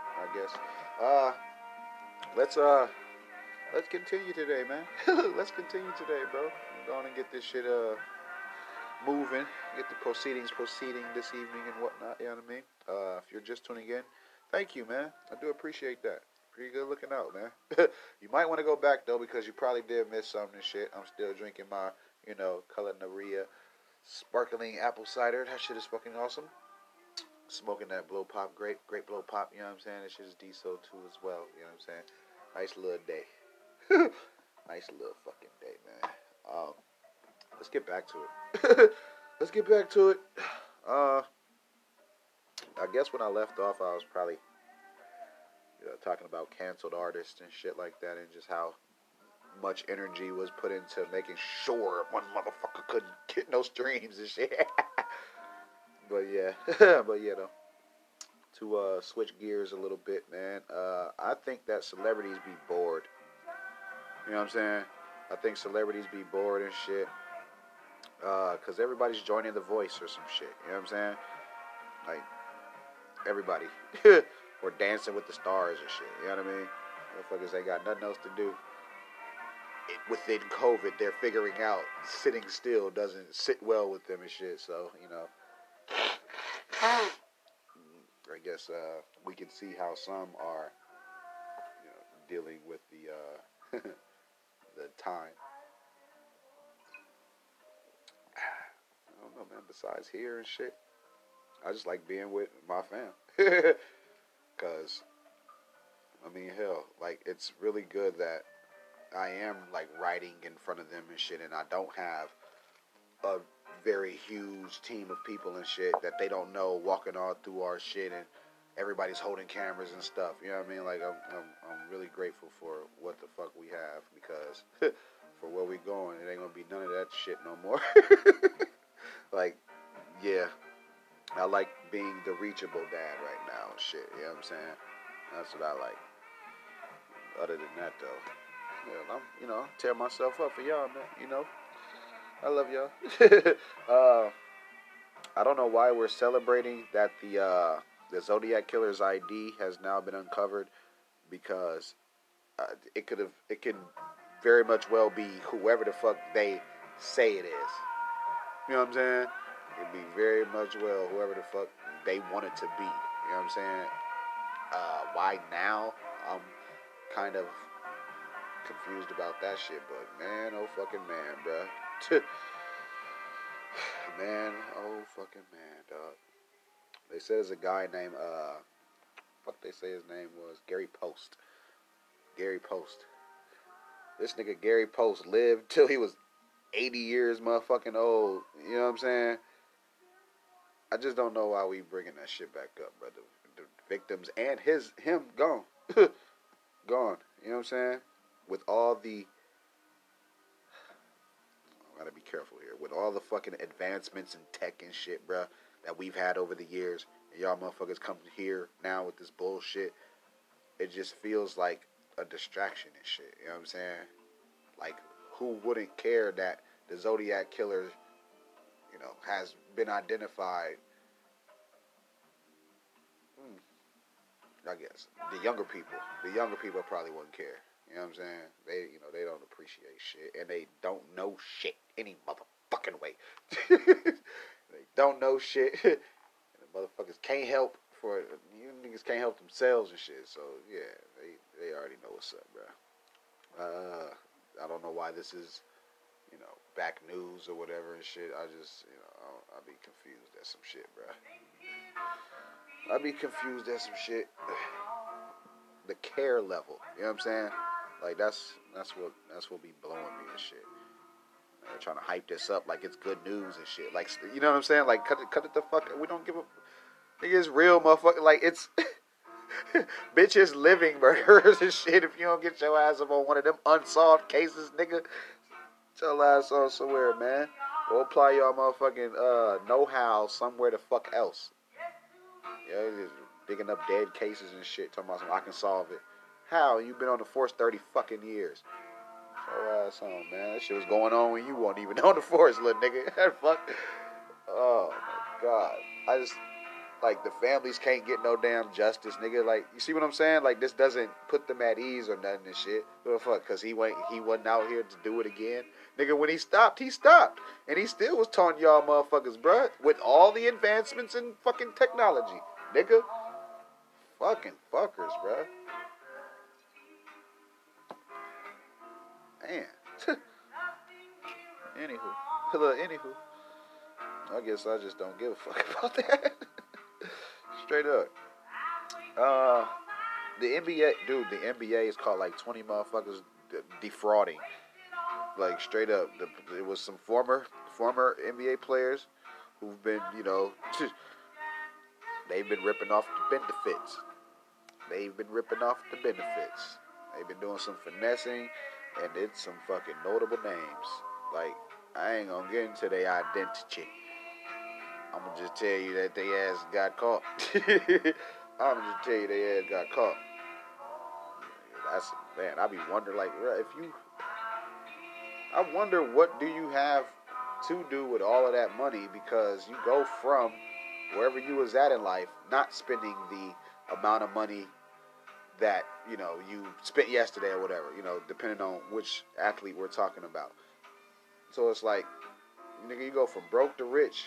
I guess. Uh, let's uh, let's continue today, man. *laughs* let's continue today, bro. Go on and get this shit uh moving. Get the proceedings proceeding this evening and whatnot. You know what I mean? Uh, if you're just tuning in, thank you, man. I do appreciate that. Pretty good looking out, man. *laughs* you might want to go back though because you probably did miss and shit. I'm still drinking my, you know, Culinaria sparkling apple cider. That shit is fucking awesome smoking that blow pop, great, great blow pop. You know what I'm saying? Shit is diesel too as well. You know what I'm saying? Nice little day. *laughs* nice little fucking day, man. Um, let's get back to it. *laughs* let's get back to it. *sighs* Uh, I guess when I left off, I was probably you know, talking about canceled artists and shit like that, and just how much energy was put into making sure one motherfucker couldn't get no streams and shit. *laughs* But yeah, *laughs* but yeah, though. To uh, switch gears a little bit, man. Uh, I think that celebrities be bored. You know what I'm saying? I think celebrities be bored and shit. Uh, cause everybody's joining The Voice or some shit. You know what I'm saying? Like everybody, *laughs* or Dancing with the Stars and shit. You know what I mean? Motherfuckers ain't got nothing else to do. It, within COVID, they're figuring out sitting still doesn't sit well with them and shit. So you know. I guess uh, we can see how some are, you know, dealing with the uh, *laughs* the time. I don't know, man. Besides here and shit, I just like being with my fam. *laughs* Cause, I mean, hell, like it's really good that I am like writing in front of them and shit, and I don't have a very huge team of people and shit that they don't know walking all through our shit and everybody's holding cameras and stuff. You know what I mean? Like I'm, I'm, I'm really grateful for what the fuck we have because *laughs* for where we going, it ain't gonna be none of that shit no more. *laughs* like, yeah, I like being the reachable dad right now. Shit, you know what I'm saying? That's what I like. Other than that, though, yeah, I'm, you know, tear myself up for y'all, man. You know. I love y'all. *laughs* uh, I don't know why we're celebrating that the uh, the Zodiac Killer's ID has now been uncovered because uh, it could have it could very much well be whoever the fuck they say it is. You know what I'm saying? It'd be very much well whoever the fuck they want it to be. You know what I'm saying? Uh, why now? I'm kind of confused about that shit, but man, oh fucking man, bruh. *sighs* man, oh fucking man, dog. They said there's a guy named uh, fuck they say his name was Gary Poste. Gary Poste. This nigga Gary Poste lived till he was 80 years motherfucking old. You know what I'm saying? I just don't know why we bringing that shit back up, brother. The victims and his him gone, *laughs* gone. You know what I'm saying? With all the gotta be careful here. With all the fucking advancements in tech and shit, bruh, that we've had over the years, and y'all motherfuckers come here now with this bullshit, it just feels like a distraction and shit. You know what I'm saying? Like, who wouldn't care that the Zodiac killer, you know, has been identified? Hmm, I guess the younger people, the younger people probably wouldn't care. You know what I'm saying? They, you know, they don't appreciate shit, and they don't know shit any motherfucking way. *laughs* they don't know shit, *laughs* and the motherfuckers can't help for you niggas can't help themselves and shit. So yeah, they they already know what's up, bro. Uh, I don't know why this is, you know, back news or whatever and shit. I just, you know, I, I be confused at some shit, bro. I'll be confused at some shit. *sighs* The care level, you know what I'm saying? Like that's that's what that's what be blowing me and shit. They're trying to hype this up like it's good news and shit. Like you know what I'm saying? Like cut it, cut it the fuck. We don't give a. It's real, motherfucker. Like it's. *laughs* bitches living murderers and shit. If you don't get your ass up on one of them unsolved cases, nigga, get your ass on somewhere, man. Go apply your motherfucking uh, know-how somewhere the fuck else. Yeah, just digging up dead cases and shit. Talking about some, I can solve it. How? You've been on the force thirty fucking years. Your ass on, man. That shit was going on when you weren't even *laughs* on the force, little nigga. *laughs* Fuck. Oh my god. I just like the families can't get no damn justice, nigga. Like you see what I'm saying? Like this doesn't put them at ease or nothing and shit. What the fuck? Cause he went, he wasn't out here to do it again, nigga. When he stopped, he stopped, and he still was taunting y'all motherfuckers, bruh. With all the advancements in fucking technology, nigga. Fucking fuckers, bruh. Man. *laughs* anywho, anywho. I guess I just don't give a fuck *laughs* about that. Straight up. Uh, the NBA, dude, the NBA is called like 20 motherfuckers defrauding. Like straight up, the, it was some former former NBA players who've been, you know, *laughs* they've been ripping off the benefits. They've been ripping off the benefits. They've been doing some finessing, and it's some fucking notable names. Like I ain't gonna get into their identity. I'm gonna just tell you that they ass got caught. *laughs* I'm gonna just tell you they ass got caught. That's man. I be wondering like if you. I wonder what do you have to do with all of that money because you go from wherever you was at in life, not spending the amount of money that you know you spent yesterday or whatever. You know, depending on which athlete we're talking about. So it's like, nigga, you go from broke to rich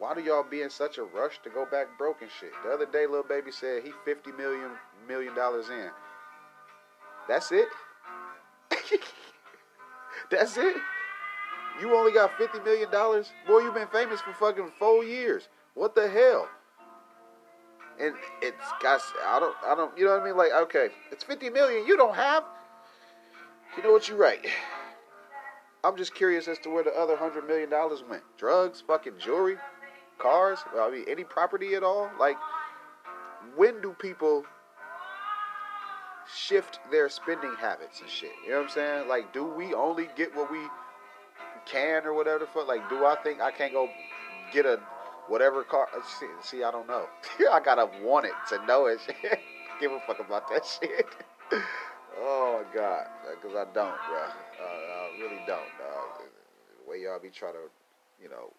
why do y'all be in such a rush to go back broke and shit? The other day, Lil Baby said he fifty million million dollars in. That's it. *laughs* That's it. You only got fifty million dollars, boy. You've been famous for fucking four years. What the hell? And it's got. I don't. I don't. You know what I mean? Like, okay, it's fifty million. You don't have. You know what? You're right. I'm just curious as to where the other hundred million dollars went. Drugs, fucking jewelry cars? I mean, any property at all? Like, when do people shift their spending habits and shit? You know what I'm saying? Like, do we only get what we can or whatever the fuck? Like, do I think I can't go get a whatever car? Uh, see, see I don't know. *laughs* I gotta want it to know it. *laughs* Give a fuck about that *laughs* shit. oh my god, because I don't, bro. Uh, I really don't, dog. The way y'all be trying to, you know,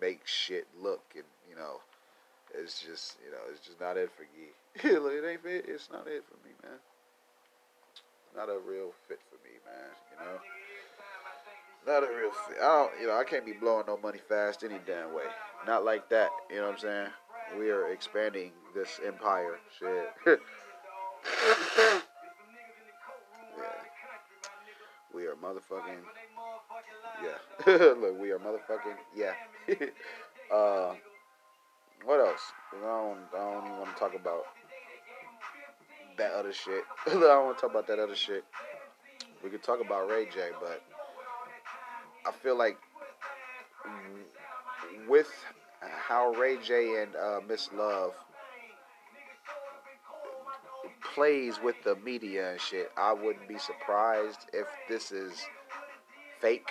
make shit look and you know it's just you know it's just not it for me. it ain't fit. It's not it for me, man. Not a real fit for me, man. You know, not a real fit. I don't. You know, I can't be blowing no money fast any damn way. Not like that. You know what I'm saying? We are expanding this empire. Shit. *laughs* yeah. We are motherfucking yeah. *laughs* Look, we are motherfucking yeah. *laughs* uh, what else? I don't, I don't even want to talk about that other shit. I don't want to talk about that other shit. We could talk about Ray J, but I feel like with how Ray J and uh, Miss Love plays with the media and shit, I wouldn't be surprised if this is fake.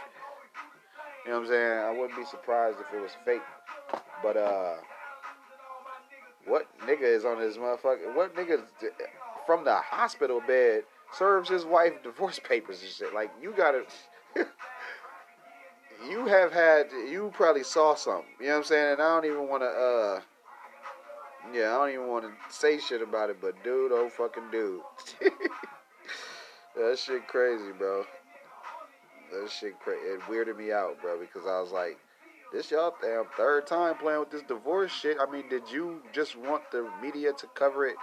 You know what I'm saying? I wouldn't be surprised if it was fake. But uh what nigga is on this motherfucker? What nigga from the hospital bed serves his wife divorce papers and shit? Like you gotta you have had you probably saw something. You know what I'm saying? And I don't even wanna uh yeah, I don't even want to say shit about it, but dude, oh fucking dude. *laughs* that shit crazy, bro. That shit crazy. It weirded me out, bro, because I was like, this y'all damn third time playing with this divorce shit. I mean, did you just want the media to cover it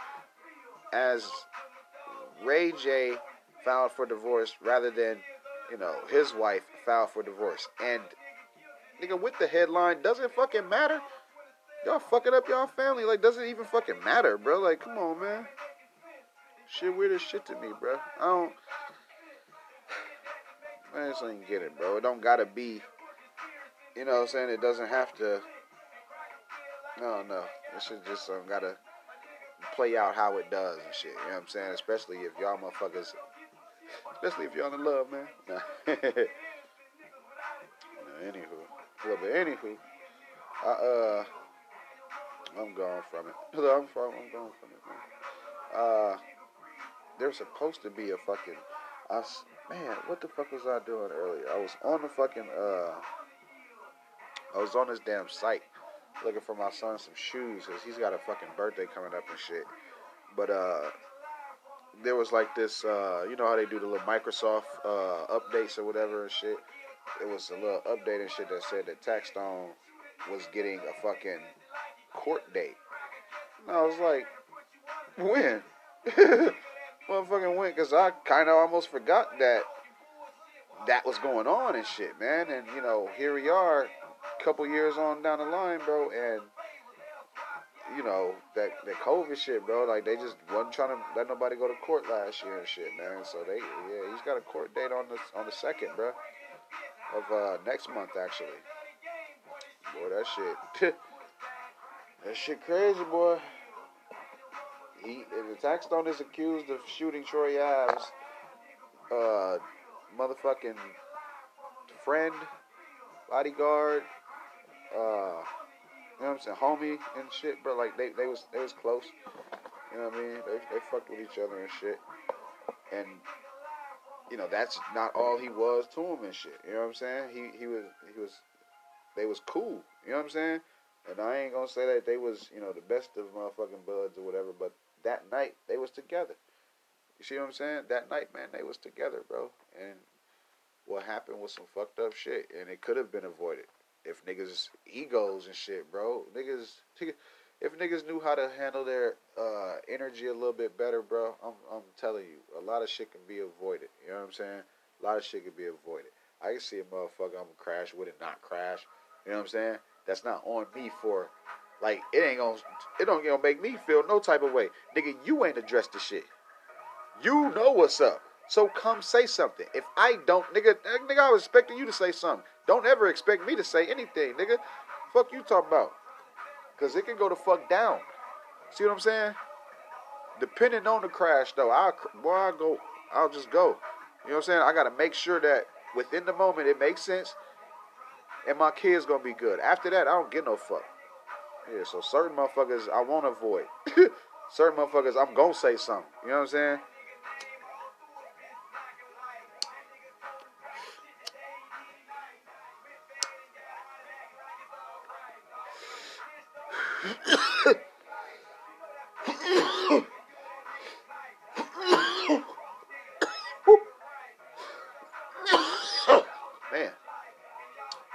as Ray J filed for divorce rather than you know, his wife filed for divorce. And nigga, with the headline, doesn't fucking matter. Y'all fucking up y'all family. Like, doesn't even fucking matter, bro. Like, come on, man. Shit weird as shit to me, bro. I don't. Man, I just ain't get it, bro. It don't gotta be. You know what I'm saying? It doesn't have to. No, no. It should just um, gotta play out how it does and shit. You know what I'm saying? Especially if y'all motherfuckers. Especially if y'all in love, man. *laughs* Nah. no, anywho. Well, but anywho. I, uh. I'm gone from it. *laughs* I'm from. I'm gone from it, man. Uh. There's supposed to be a fucking. I, man, what the fuck was I doing earlier? I was on the fucking. Uh. I was on this damn site looking for my son some shoes because he's got a fucking birthday coming up and shit. But uh, there was like this, uh, you know how they do the little Microsoft uh, updates or whatever and shit. It was a little update and shit that said that Taxstone was getting a fucking court date. And I was like, when? *laughs* Motherfucking when? Because I kind of almost forgot that that was going on and shit, man. And you know, here we are a couple years on down the line, bro, and you know that that COVID shit, bro. Like they just wasn't trying to let nobody go to court last year and shit, man. So they, yeah, he's got a court date on the on the second, bro, of uh, next month actually. Boy, that shit, *laughs* that shit crazy, boy. He the Taxstone is accused of shooting Troy Ave's uh, motherfucking friend, bodyguard, uh, you know what I'm saying, homie and shit, bro. Like they, they was they was close. You know what I mean? They they fucked with each other and shit. And you know that's not all he was to him and shit. You know what I'm saying? He he was he was they was cool. You know what I'm saying? And I ain't gonna say that they was you know the best of motherfucking buds or whatever, but that night they was together. You see what I'm saying? That night, man, they was together, bro. And what happened was some fucked up shit, and it could have been avoided if niggas egos and shit, bro. Niggas, if niggas knew how to handle their uh, energy a little bit better, bro, I'm I'm telling you, a lot of shit can be avoided. You know what I'm saying? A lot of shit can be avoided. I can see a motherfucker I'm gonna crash with it, not crash. You know what I'm saying? That's not on me for like it ain't gonna it don't gonna make me feel no type of way. Nigga, you ain't addressed the shit. You know what's up. So come say something. If I don't, nigga, nigga, I was expecting you to say something. Don't ever expect me to say anything, nigga. Fuck you talking about. Cause it can go the fuck down. See what I'm saying? Depending on the crash though, I'll boy I go I'll just go. You know what I'm saying? I gotta make sure that within the moment it makes sense and my kid's gonna be good. After that, I don't get no fuck. Yeah, so certain motherfuckers I won't avoid. *laughs* certain motherfuckers I'm gonna say something. You know what I'm saying? Man.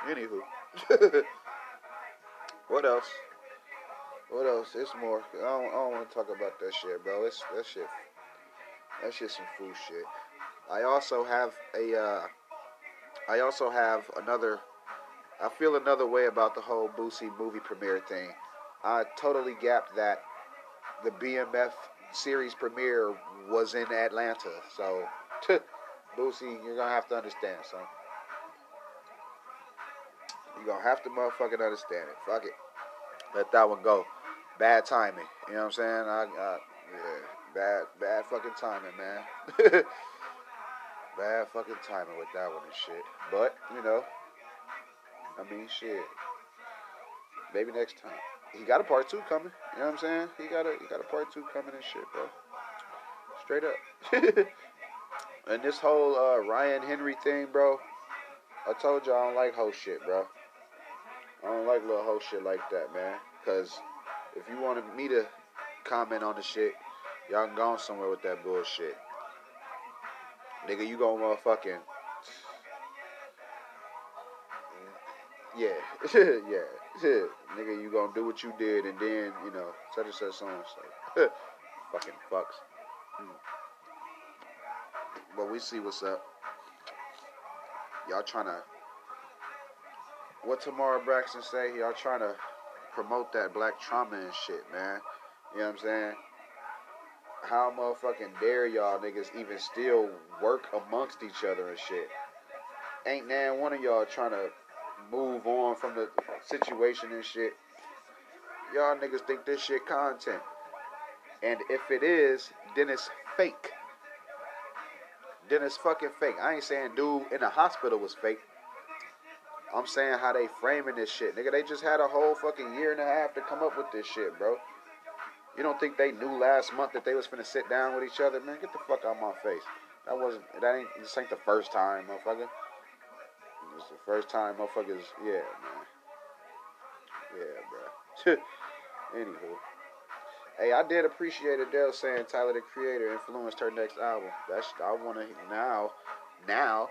Anywho. *laughs* what else? What else? It's more. I don't, don't want to talk about that shit, bro. It's that shit. That shit some fool shit. I also have a. Uh, I also have another. I feel another way about the whole Boosie movie premiere thing. I totally gapped that the BMF series premiere was in Atlanta. So, Boosie, you're gonna have to understand, son. You're gonna have to motherfucking understand it. Fuck it. Let that one go. Bad timing. You know what I'm saying? I, I yeah, bad, bad fucking timing, man. *laughs* bad fucking timing with that one and shit. But you know, I mean, shit. Maybe next time he got a part two coming. You know what I'm saying? He got a he got a part two coming and shit, bro. Straight up. *laughs* and this whole uh, Ryan Henry thing, bro. I told y'all I don't like whole shit, bro. I don't like little whole shit like that, man. Cause if you wanted me to comment on the shit, y'all can go somewhere with that bullshit. Nigga, you gonna motherfucking yeah, *laughs* yeah. Nigga, you gonna do what you did, and then you know such and such so and so. *laughs* Fucking fucks. Hmm. But we see what's up. y'all trying to. What Tamar Braxton say? Y'all trying to promote that black trauma and shit, man. You know what I'm saying? How motherfucking dare y'all niggas even still work amongst each other and shit? Ain't nan one of y'all trying to move on from the situation and shit. Y'all niggas think this shit content. And if it is, then it's fake. Then it's fucking fake. I ain't saying dude in the hospital was fake. I'm saying how they framing this shit. Nigga, they just had a whole fucking year and a half to come up with this shit, bro. You don't think they knew last month that they was finna sit down with each other? Man, get the fuck out of my face. That wasn't, that ain't, this ain't the first time, motherfucker. It's the first time motherfuckers, yeah, man. Yeah, bro. *laughs* Anywho. Hey, I did appreciate Adele saying Tyler the Creator influenced her next album. That's I want to now, now.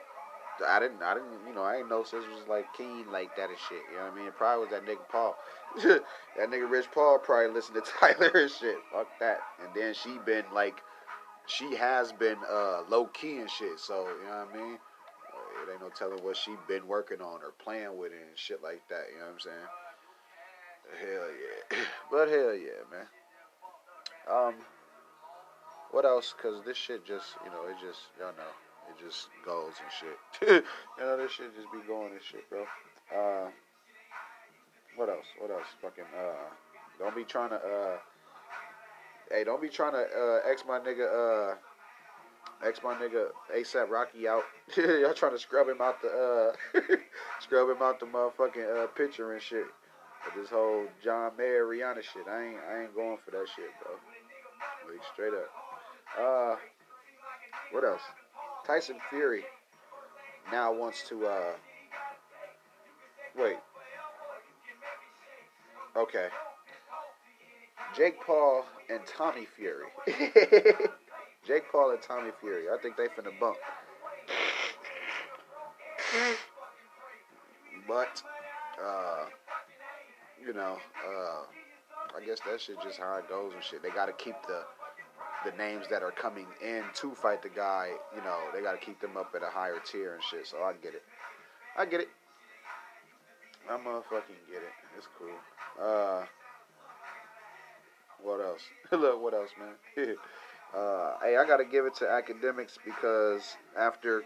I didn't, I didn't, you know, I didn't know sis was like keen like that and shit. You know what I mean? It probably was that nigga Paul. *laughs* that nigga Rich Paul probably listened to *laughs* Tyler and shit. Fuck that. And then she been like, she has been uh, low key and shit. So you know what I mean? It ain't no telling what she been working on or playing with it and shit like that. You know what I'm saying? Hell yeah. *laughs* but hell yeah, man. Um, what else? Cause this shit just, you know, it just, y'all know, it just goes and shit. *laughs* you know, this shit just be going and shit, bro. Uh, what else? What else? Fucking, uh, don't be trying to, uh, hey, don't be trying to, uh, X my nigga, uh, X my nigga ASAP Rocky out. *laughs* Y'all trying to scrub him out the, uh, *laughs* scrub him out the motherfucking, uh, picture and shit. But this whole John Mayer Rihanna shit, I ain't, I ain't going for that shit, bro. Like straight up. Uh, what else? Tyson Fury now wants to. Uh, wait. Okay. Jake Paul and Tommy Fury. *laughs* Jake Paul and Tommy Fury. I think they finna bump. But, uh, you know, uh, I guess that shit just how it goes and shit. They got to keep the the names that are coming in to fight the guy. You know, they got to keep them up at a higher tier and shit. So I get it. I get it. I motherfucking get it. It's cool. Uh, what else? *laughs* Look, what else, man? *laughs* uh, hey, I gotta give it to academics because after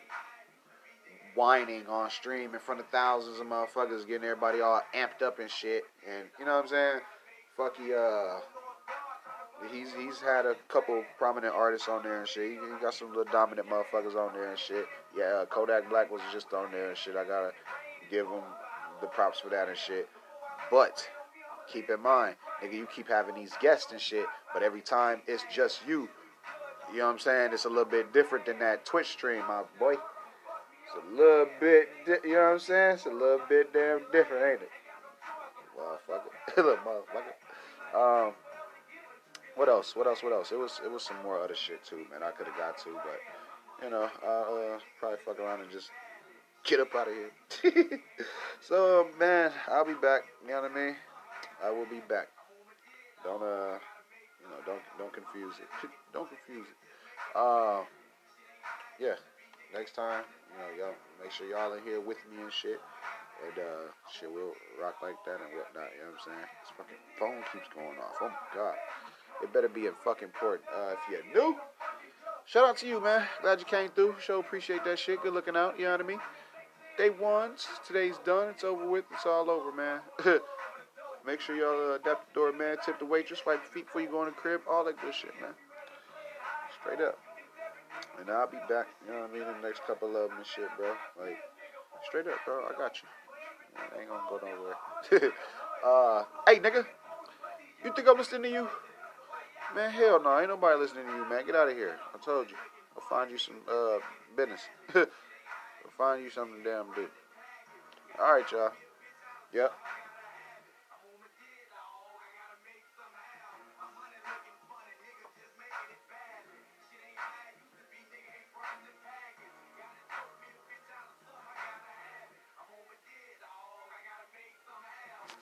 whining on stream in front of thousands of motherfuckers, getting everybody all amped up and shit, and you know what I'm saying? Fucky, uh, he's he's had a couple prominent artists on there and shit. He, he got some little dominant motherfuckers on there and shit. Yeah, uh, Kodak Black was just on there and shit. I gotta give him the props for that and shit. But keep in mind, nigga, you keep having these guests and shit, but every time it's just you. You know what I'm saying? It's a little bit different than that Twitch stream, my boy. It's a little bit, di- you know what I'm saying? It's a little bit damn different, ain't it? Motherfucker, *laughs* little motherfucker. Um, what else? What else? What else? It was it was some more other shit too, man. I could have got to, but you know, I'll uh, probably fuck around and just get up out of here. *laughs* so man, I'll be back. You know what I mean? I will be back. Don't uh, you know, don't don't confuse it. *laughs* Don't confuse it. Uh, yeah. Next time, you know, y'all make sure y'all in here with me and shit. And uh, shit, we'll rock like that and whatnot. You know what I'm saying? This fucking phone keeps going off. Oh my god. It better be in fucking port. Uh, if you're new, shout out to you, man. Glad you came through. Show appreciate that shit. Good looking out. You know what I mean? Day one. Today's done. It's over with. It's all over, man. *laughs* Make sure y'all uh, adapt the door, man. Tip the waitress. Wipe your feet before you go in the crib. All that good shit, man. Straight up. And I'll be back, you know what I mean, in the next couple of them and shit, bro. Like, straight up, bro. I got you. I ain't gonna go nowhere. *laughs* uh, hey, nigga. You think I'm listening to you? Man, hell no. Ain't nobody listening to you, man. Get out of here. I told you. I'll find you some uh business. *laughs* I'll find you something damn do. All right, y'all. Yep.